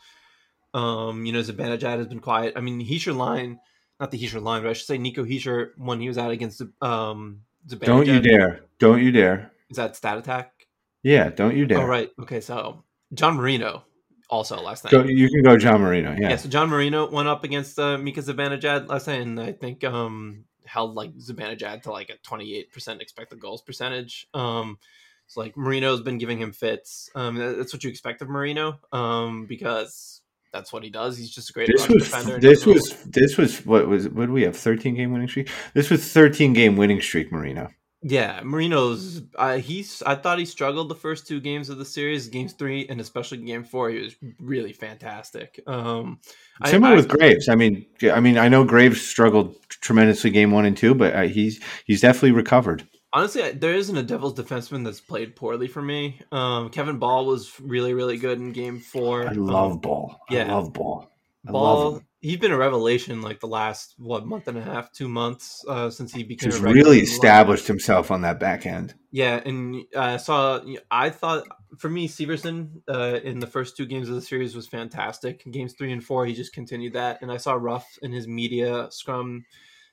um, you know, Zibanejad has been quiet. I mean, Hischier line, not the Hischier line, but I should say Nico Hischier when he was out against the um. Zibanejad, Don't you dare! Don't you dare! Is that stat attack? Yeah, don't you dare! Oh right. Okay, so John Marino also last night. Go, you can go, John Marino. Yeah, Yeah, so John Marino went up against uh, Mika Zibanejad last night, and I think um, held like Zibanejad to like a twenty eight percent expected goals percentage. Um, it's like Marino's been giving him fits. Um, that's what you expect of Marino, um, because that's what he does. He's just a great this was defender. this was this was what was what do we have? Thirteen game winning streak. This was thirteen game winning streak. Marino. yeah, Marino's. Uh, he's. I thought he struggled the first two games of the series, games three, and especially game four. He was really fantastic. Um, I- Similar I- with Graves. I mean, I mean, I know Graves struggled tremendously game one and two, but uh, he's he's definitely recovered. Honestly, I- there isn't a Devils defenseman that's played poorly for me. Um, Kevin Bahl was really, really good in Game Four. I Um, love Bahl. yeah. I love Bahl. I Bahl. He's been a revelation like the last what month and a half, two months uh, since he became. He's a really in established himself on that back end. Yeah, and uh, I saw. I thought for me, Severson uh, in the first two games of the series was fantastic. Games three and four, he just continued that. And I saw Ruff in his media scrum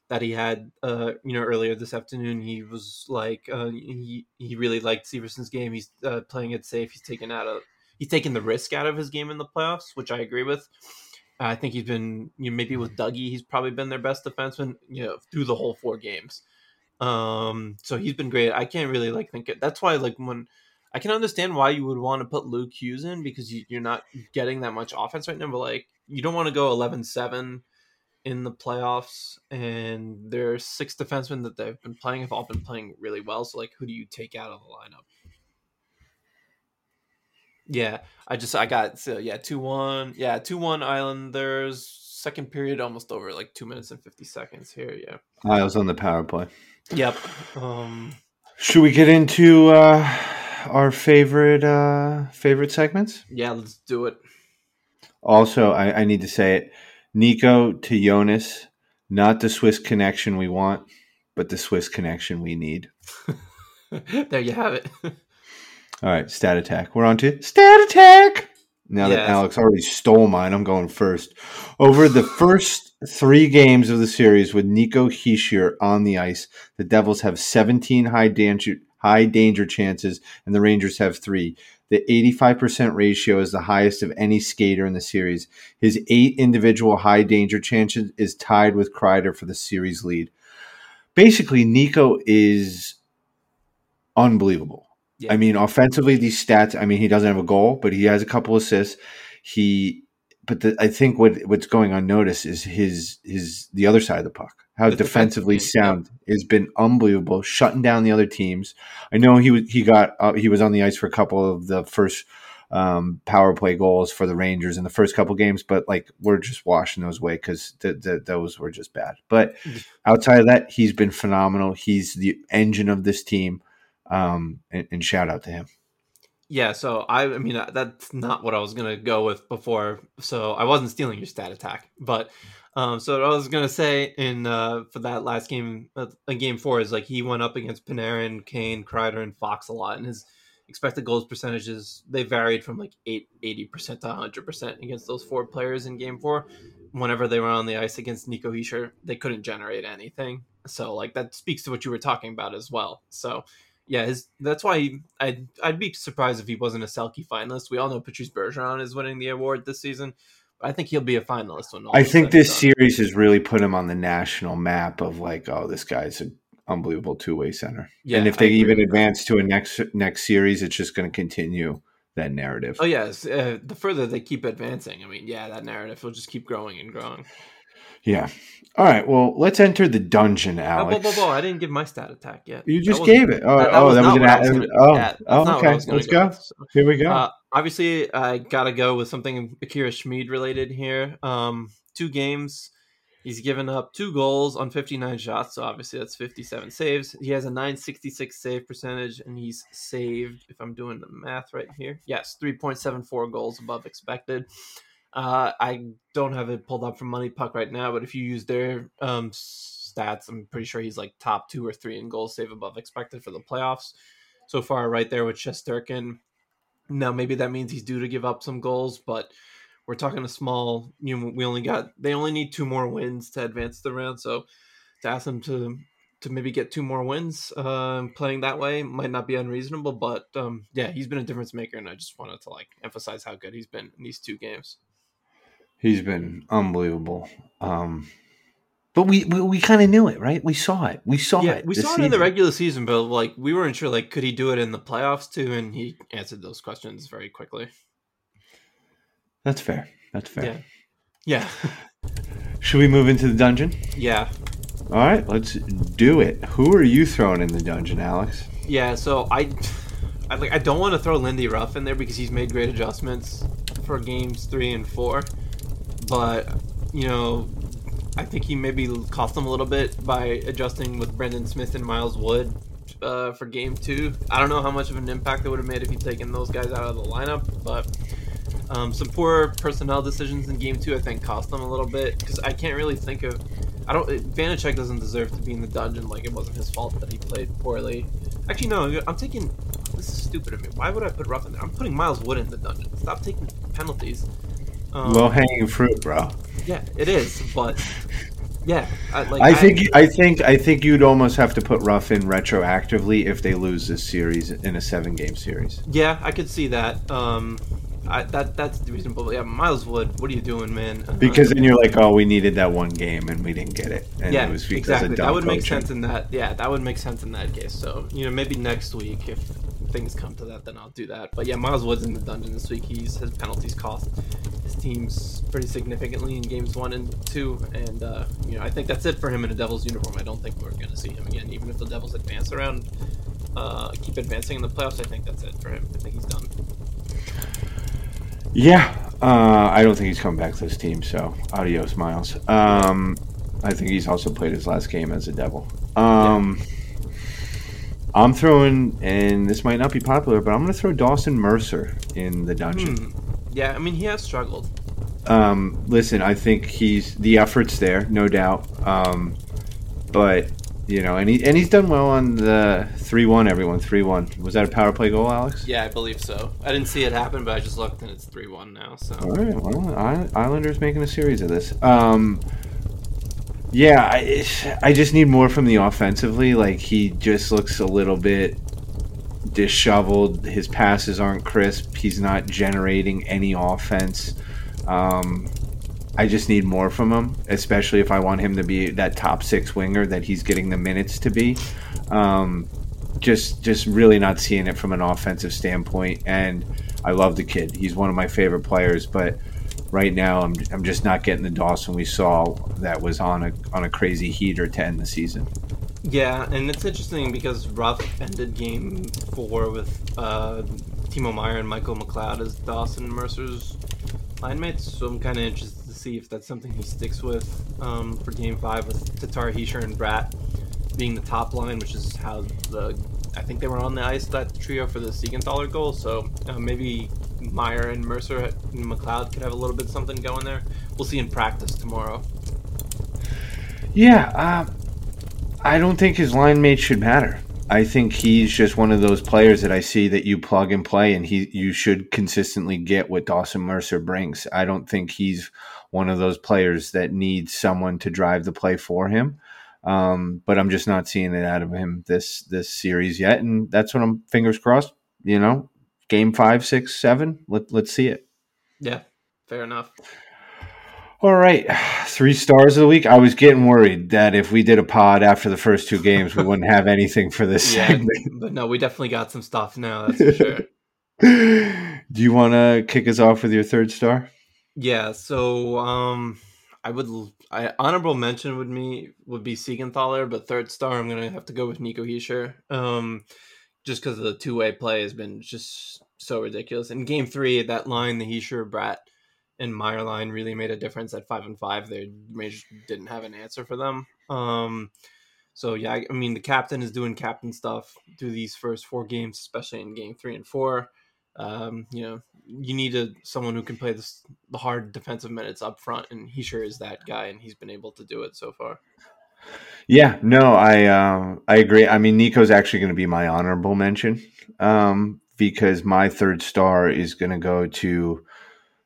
that he had, uh, you know, earlier this afternoon. He was like, uh, he he really liked Severson's game. He's uh, playing it safe. He's taken out of he's taken the risk out of his game in the playoffs, which I agree with. I think he's been, you know, maybe with Dougie, he's probably been their best defenseman, you know, through the whole four games. Um, so he's been great. I can't really like think it. That's why like when I can understand why you would want to put Luke Hughes in because you, you're not getting that much offense right now. But like you don't want to go 11-7 in the playoffs, and there's six defensemen that they've been playing have all been playing really well. So like, who do you take out of the lineup? Yeah, I just I got so yeah two one yeah two one Islanders second period almost over like two minutes and fifty seconds here yeah I was on the power play. yep um Should we get into uh, our favorite uh, favorite segments? yeah let's do it Also, I, I need to say it. Nico to Jonas, not the Swiss connection we want, but the Swiss connection we need. there you have it All right, stat attack. We're on to stat attack. Now that Alex already stole mine, I'm going first. Over the first three games of the series with Nico Hischier on the ice, the Devils have 17 high danger high danger chances, and the Rangers have three. The 85% ratio is the highest of any skater in the series. His eight individual high danger chances is tied with Kreider for the series lead. Basically, Nico is unbelievable. Yeah. I mean, offensively, these stats. I mean, he doesn't have a goal, but he has a couple assists. He, but the, I think what what's going unnoticed is his his the other side of the puck. How The defensively yeah. sound has been unbelievable, shutting down the other teams. I know he was he got uh, he was on the ice for a couple of the first um, power play goals for the Rangers in the first couple games, but like we're just washing those away because th- th- those were just bad. But outside of that, he's been phenomenal. He's the engine of this team, um, and, and shout out to him. Yeah, so I, I mean that's not what I was gonna go with before. So I wasn't stealing your stat attack, but um, so I was gonna say in uh, for that last game, uh, game four, is like he went up against Panarin, Kane, Kreider, and Fox a lot, and his expected goals percentages they varied from like 80 percent to hundred percent against those four players in game four. Whenever they were on the ice against Nico Hischier, they couldn't generate anything. So like that speaks to what you were talking about as well. So yeah, his, that's why I'd I'd be surprised if he wasn't a Selke finalist. We all know Patrice Bergeron is winning the award this season. I think he'll be a finalist when. all I think this done. series has really put him on the national map of like, oh, this guy's an unbelievable two way center. Yeah, and if they even advance to a next next series, it's just going to continue that narrative. Oh yes, uh, the further they keep advancing, I mean, yeah, that narrative will just keep growing and growing. Yeah. All right. Well, let's enter the dungeon, Alex. whoa, whoa, whoa, I didn't give my stat attack yet. You just gave it. Oh, that- that oh, was that was an what I was gonna- oh, oh, not what I okay. Let's go go. so. Here we go. Uh, obviously, I gotta go with something Akira Schmid related here. Um, two games, he's given up two goals on 59 shots, so obviously that's 57 saves. He has a 966 save percentage, and he's saved, if I'm doing the math right here, yes, 3.74 goals above expected. Uh, I don't have it pulled up from Money Puck right now, but if you use their um, stats, I'm pretty sure he's like top two or three in goals save above expected for the playoffs so far, right there with Shesterkin. Now maybe that means he's due to give up some goals, but we're talking a small. You know, we only got they only need two more wins to advance the round. So to ask them to to maybe get two more wins, uh, playing that way might not be unreasonable. But um, yeah, he's been a difference maker, and I just wanted to like emphasize how good he's been in these two games. He's been unbelievable. Um, but we we, we kind of knew it, right? We saw it. We saw yeah, it. we saw it in the regular season, but like we weren't sure like could he do it in the playoffs too, and he answered those questions very quickly. That's fair. That's fair. Yeah, yeah, Should we move into the dungeon? yeah. All right, let's do it. Who are you throwing in the dungeon, Alex? Yeah, so I, I like I don't want to throw Lindy Ruff in there because he's made great adjustments for games three and four, but you know, I think he maybe cost them a little bit by adjusting with Brendan Smith and Miles Wood uh, for game two. I don't know how much of an impact it would have made if he'd taken those guys out of the lineup, but. Um, some poor personnel decisions in game two, I think, cost them a little bit because I can't really think of. I don't. Vanecek doesn't deserve to be in the dungeon. Like it wasn't his fault that he played poorly. Actually, no. I'm taking. This is stupid of me. Why would I put Ruff in there? I'm putting Miles Wood in the dungeon. Stop taking penalties. Um, Low hanging fruit, bro. yeah, it is, but yeah, I, like I think I think I think you'd almost have to put Ruff in retroactively if they lose this series in a seven game series. Yeah, I could see that. Um, I, that that's reasonable. But yeah, Miles Wood, what are you doing, man? Uh, Because then you're like, oh, we needed that one game and we didn't get it, and yeah, it was because exactly. of That would make sense in that. Yeah, that would make sense in that case. So you know, maybe next week if things come to that, then I'll do that. But yeah, Miles Wood's in the dungeon this week. He's his penalties cost his teams pretty significantly in games one and two, and uh, you know I think that's it for him in a Devils uniform. I don't think we're going to see him again, even if the Devils advance around, uh, keep advancing in the playoffs. I think that's it for him. I think he's done. Yeah, uh, I don't think he's coming back to this team. So adios, Miles. Um, I think he's also played his last game as a Devil. Um, I'm throwing, and this might not be popular, but I'm going to throw Dawson Mercer in the dungeon. Hmm. Yeah, I mean he has struggled. Um, listen, I think he's the effort's there, no doubt. Um, but you know, and he and he's done well on the three one. Everyone three one. Was that a power play goal, Alex? Yeah, I believe so. I didn't see it happen, but I just looked and it's three one now. So All right. Well, I- Islanders making a series of this. Um, yeah, I, I just need more from the offensively. Like he just looks a little bit disheveled. His passes aren't crisp. He's not generating any offense. Um, I just need more from him, especially if I want him to be that top six winger that he's getting the minutes to be. Um, just, just really not seeing it from an offensive standpoint. And I love the kid. He's one of my favorite players, but right now I'm, I'm just not getting the Dawson we saw that was on a on a crazy heater to end the season. yeah, and it's interesting because Ruff ended game four with uh, Timo Meier and Michael McLeod as Dawson Mercer's line mates. So I'm kind of interested to see if that's something he sticks with um, for Game Five with Tatar, Hischier, and Bratt being the top line, which is how the I think they were on the ice that trio for the Siegenthaler goal. So uh, maybe Meier and Mercer and McLeod could have a little bit something going there. We'll see in practice tomorrow. Yeah, uh, I don't think his line mates should matter. I think he's just one of those players that I see that you plug and play, and he you should consistently get what Dawson Mercer brings. I don't think he's one of those players that needs someone to drive the play for him. Um, but I'm just not seeing it out of him this this series yet, and that's what I'm fingers crossed. You know, game five, six, seven. Let let's see it. Yeah, fair enough. All right, three stars of the week. I was getting worried that if we did a pod after the first two games, we wouldn't have anything for this yeah, segment. But no, we definitely got some stuff now. That's for sure. Do you want to kick us off with your third star? Yeah. So, um, I would I honorable mention would me would be Siegenthaler, but third star I'm gonna have to go with Nico Hischier. Um, just because the two way play has been just so ridiculous. In game three, that line, the Hischier Bratt and Meier line really made a difference at five and five. They didn't have an answer for them. Um, so yeah, I mean the captain is doing captain stuff through these first four games, especially in game three and four. Um, you know, you need a someone who can play this, the hard defensive minutes up front, and he sure is that guy, and he's been able to do it so far. Yeah, no, I uh, I agree. I mean, Nico's actually going to be my honorable mention um, because my third star is going to go to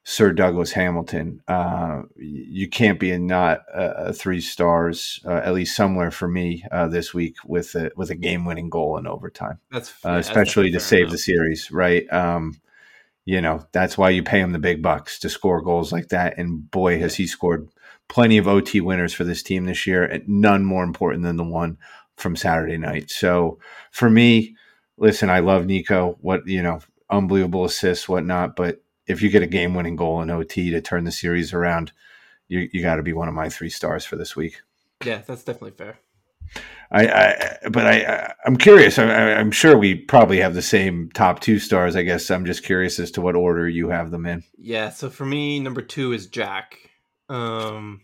Sir Douglas Hamilton. Uh, you can't be a not uh, three stars, uh, at least somewhere for me uh, this week with a, with a game winning goal in overtime. That's uh, especially that's to save enough. the series, right? Um, you know that's why you pay him the big bucks to score goals like that. And boy, has he scored plenty of OT winners for this team this year, and none more important than the one from Saturday night. So for me, listen, I love Nico. What you know, unbelievable assists, whatnot, but if you get a game winning goal in OT to turn the series around, you, you got to be one of my three stars for this week. Yeah, that's definitely fair. I, I but I, I'm curious. I, I'm sure we probably have the same top two stars. I guess I'm just curious as to what order you have them in. Yeah. So for me, number two is Jack. Um,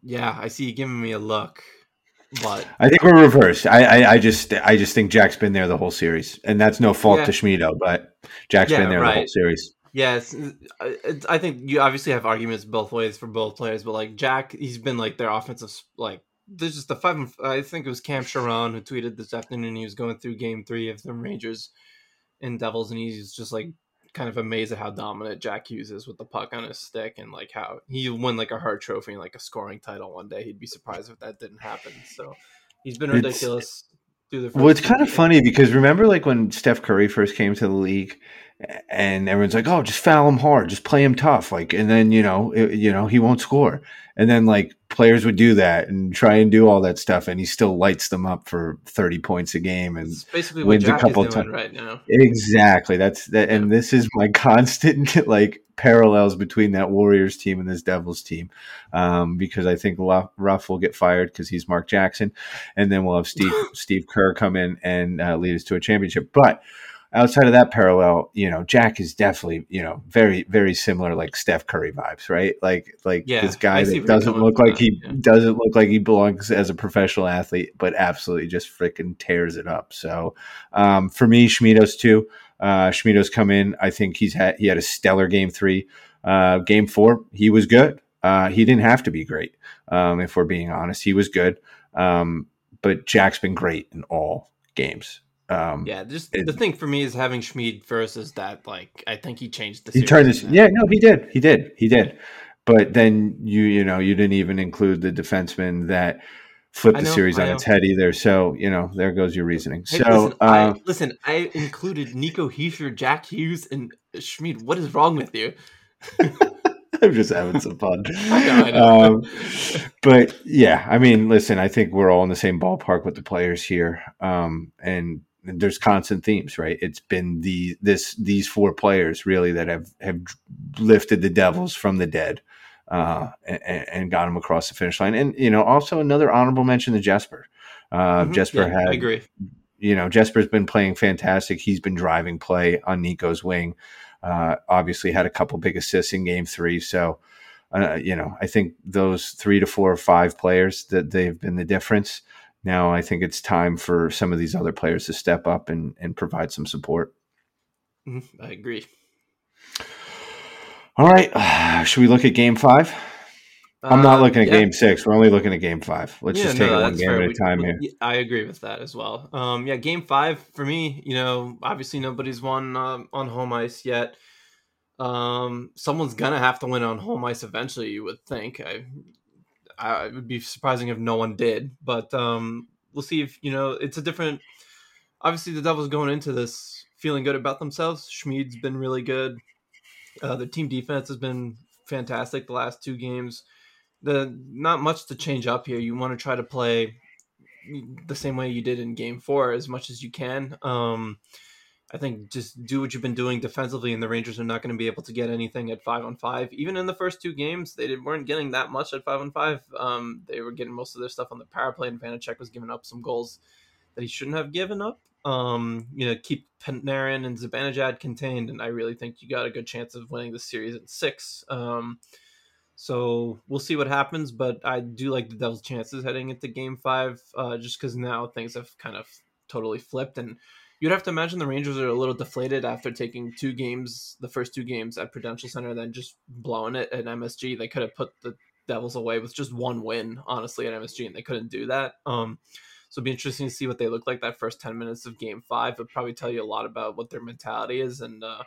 yeah, I see you giving me a look, but I think we're reversed. I, I, I just, I just think Jack's been there the whole series, and that's no fault yeah. to Schmiedo, but Jack's yeah, been there right. the whole series. Yes, I think you obviously have arguments both ways for both players, but like Jack, he's been like their offensive like. There's just the five. I think it was Cam Charron who tweeted this afternoon. He was going through Game Three of the Rangers and Devils, and he's just like kind of amazed at how dominant Jack Hughes is with the puck on his stick, and like how he won like a Hart Trophy and like a scoring title one day. He'd be surprised if that didn't happen. So he's been ridiculous. It's, through the well, it's kind of funny because remember, like when Steph Curry first came to the league, and everyone's like, "Oh, just foul him hard, just play him tough." Like, and then you know, it, you know, he won't score, and then like players would do that and try and do all that stuff, and he still lights them up for thirty points a game and basically wins a couple times right now. Exactly, that's that, and this is my constant like parallels between that Warriors team and this Devils team, um, because I think Ruff will get fired because he's Mark Jackson, and then we'll have Steve Steve Kerr come in and uh, lead us to a championship. But outside of that parallel, you know, Jack is definitely you know very very similar like Steph Curry vibes, right? Like like yeah, this guy that doesn't look like he yeah. doesn't look like he belongs as a professional athlete, but absolutely just freaking tears it up. So um, for me, Schmiedo's too. Uh, Schmiedo's come in. I think he's had he had a stellar game three. Uh, game four, he was good. Uh, he didn't have to be great. Um, if we're being honest, he was good. Um, but Jack's been great in all games. Um, yeah, just it, the thing for me is having Schmid first is that like I think he changed the. He turned this. Yeah, no, he did. He did. He did. But then you you know you didn't even include the defenseman that flip the know, series on its head either. So you know, there goes your reasoning. Hey, so listen, uh, I, listen, I included Nico Hischier, Jack Hughes, and Schmid. What is wrong with you? I'm just having some fun. I know, I know. Um, but yeah, I mean, listen, I think we're all in the same ballpark with the players here, um, and there's constant themes, right? It's been the this these four players really that have have lifted the Devils from the dead uh, and, and, got him across the finish line. And you know, also another honorable mention to Jesper. Uh, mm-hmm. Jesper yeah, had, I agree. you know, Jesper's been playing fantastic. He's been driving play on Nico's wing. Uh, obviously, had a couple big assists in game three. So, uh, you know, I think those three to four or five players that they've been the difference. Now, I think it's time for some of these other players to step up and, and provide some support. Mm-hmm. I agree. All right. Uh, should we look at game five? I'm not looking at yeah. game six. We're only looking at game five. Let's yeah, just take no, it one game fair. at a time we, here. I agree with that as well. Um, yeah, game five for me, you know, obviously nobody's won um, on home ice yet. Um, someone's gonna have to win on home ice eventually. You would think. I, I it would be surprising if no one did, but um, we'll see if you know it's a different. Obviously, the Devils going into this feeling good about themselves. Schmid's been really good. Uh, the team defense has been fantastic the last two games the not much to change up here. You want to try to play the same way you did in game four as much as you can. Um, I think just do what you've been doing defensively, and the Rangers are not going to be able to get anything at five on five. Even in the first two games, they weren't getting that much at five on five. Um, they were getting most of their stuff on the power play, and Vanecek was giving up some goals that he shouldn't have given up. Um, you know, keep Panarin and Zibanejad contained, and I really think you got a good chance of winning the series in six. Um, so we'll see what happens, but I do like the Devils' chances heading into Game Five, uh, just because now things have kind of totally flipped, and you'd have to imagine the Rangers are a little deflated after taking two games, the first two games at Prudential Center, then just blowing it at MSG. They could have put the Devils away with just one win, honestly, at MSG, and they couldn't do that. Um, so it'd be interesting to see what they look like that first ten minutes of Game Five. It'd probably tell you a lot about what their mentality is, and uh,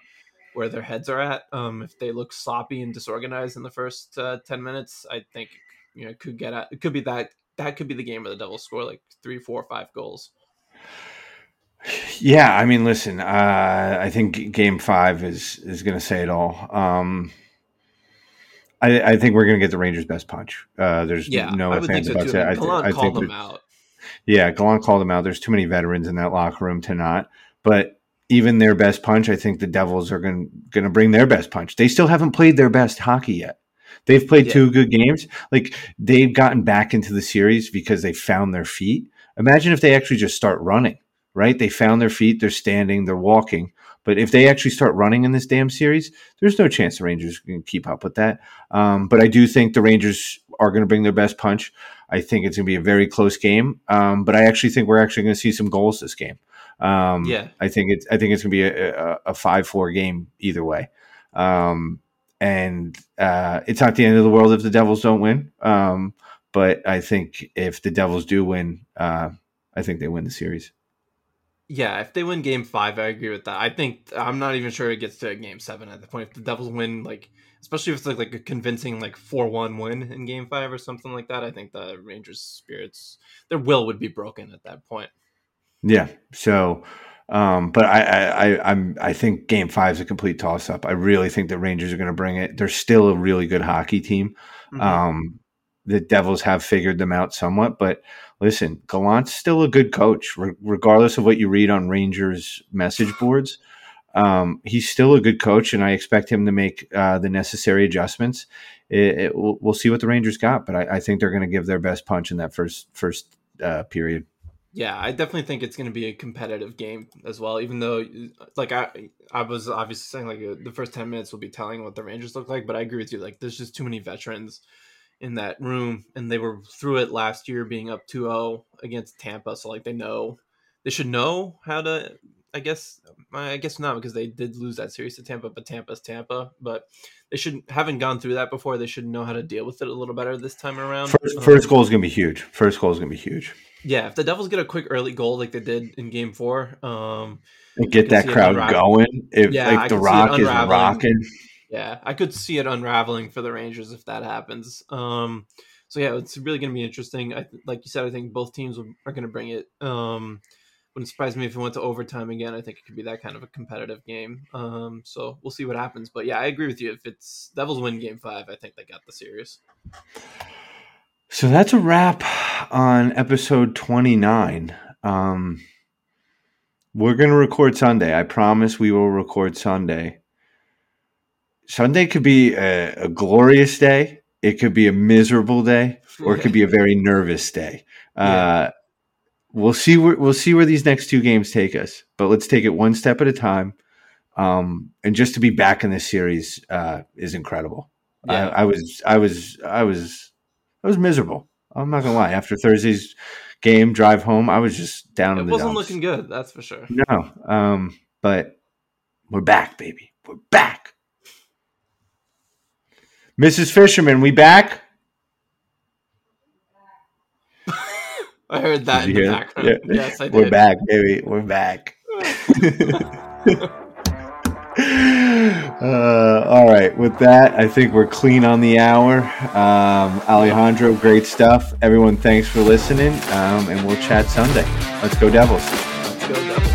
where their heads are at. Um, if they look sloppy and disorganized in the first uh, ten minutes, I think you know could get at it could be that that could be the game where the Devils score like three, four, five goals. Yeah, I mean, listen, uh, I think Game Five is is going to say it all. Um, I, I, think we're going to get the Rangers' best punch. Uh, there's yeah, no offense so about it. I, th- I think them out. Yeah, Gallant called them out. There's too many veterans in that locker room to not. But even their best punch, I think the Devils are going going to bring their best punch. They still haven't played their best hockey yet. They've played yeah. two good games. Like they've gotten back into the series because they found their feet. Imagine if they actually just start running, right? They found their feet, they're standing, they're walking. But if they actually start running in this damn series, there's no chance the Rangers can keep up with that. Um, but I do think the Rangers are going to bring their best punch. I think it's going to be a very close game. Um, but I actually think we're actually going to see some goals this game. Um, yeah, I think it's I think it's gonna be a, a, a five four game either way. Um, and uh, it's not the end of the world if the Devils don't win. Um, but I think if the Devils do win, uh, I think they win the series. Yeah, if they win Game Five, I agree with that. I think I'm not even sure it gets to Game Seven at the point. If the Devils win, like especially if it's like, like a convincing like four one win in Game Five or something like that, I think the Rangers' spirits, their will would be broken at that point. Yeah. So, um, but I, I, I'm, I think Game Five is a complete toss up. I really think the Rangers are going to bring it. They're still a really good hockey team. Mm-hmm. Um, the Devils have figured them out somewhat, but listen, Gallant's still a good coach, re- regardless of what you read on Rangers message boards. Um, he's still a good coach, and I expect him to make uh, the necessary adjustments. It, it, we'll, we'll, see what the Rangers got, but I, I think they're going to give their best punch in that first first uh, period. Yeah, I definitely think it's going to be a competitive game as well. Even though, like I, I was obviously saying like the first ten minutes will be telling what the Rangers look like, but I agree with you. Like, there's just too many veterans in that room, and they were through it last year, being up 2-0 against Tampa. So like they know, they should know how to. I guess I guess not because they did lose that series to Tampa, but Tampa's Tampa. But they shouldn't haven't gone through that before. They should know how to deal with it a little better this time around. First, first um, goal is going to be huge. First goal is going to be huge. Yeah, if the Devils get a quick early goal like they did in Game Four, um, and get that crowd going. If yeah, like the Rock is rocking, yeah, I could see it unraveling for the Rangers if that happens. Um, so yeah, it's really going to be interesting. I like you said, I think both teams are going to bring it. Um, wouldn't surprise me if it went to overtime again. I think it could be that kind of a competitive game. Um, so we'll see what happens. But yeah, I agree with you. If it's Devils win Game Five, I think they got the series. So that's a wrap on episode 29. Um, we're going to record Sunday. I promise we will record Sunday. Sunday could be a, a glorious day, it could be a miserable day, or it could be a very nervous day. Uh, we'll see where we'll see where these next two games take us. But let's take it one step at a time. Um, and just to be back in this series uh, is incredible. Yeah. I, I was I was I was I was miserable. I'm not gonna lie. After Thursday's game, drive home, I was just down. It in the It wasn't dumps. looking good, that's for sure. No, um, but we're back, baby. We're back. Mrs. Fisherman, we back? I heard that Did in the background. Yeah. Yes, I did. We're back, baby. We're back. uh, all right. With that, I think we're clean on the hour. Um, Alejandro, great stuff. Everyone, thanks for listening. Um, and we'll chat Sunday. Let's go, Devils. Let's go, Devils.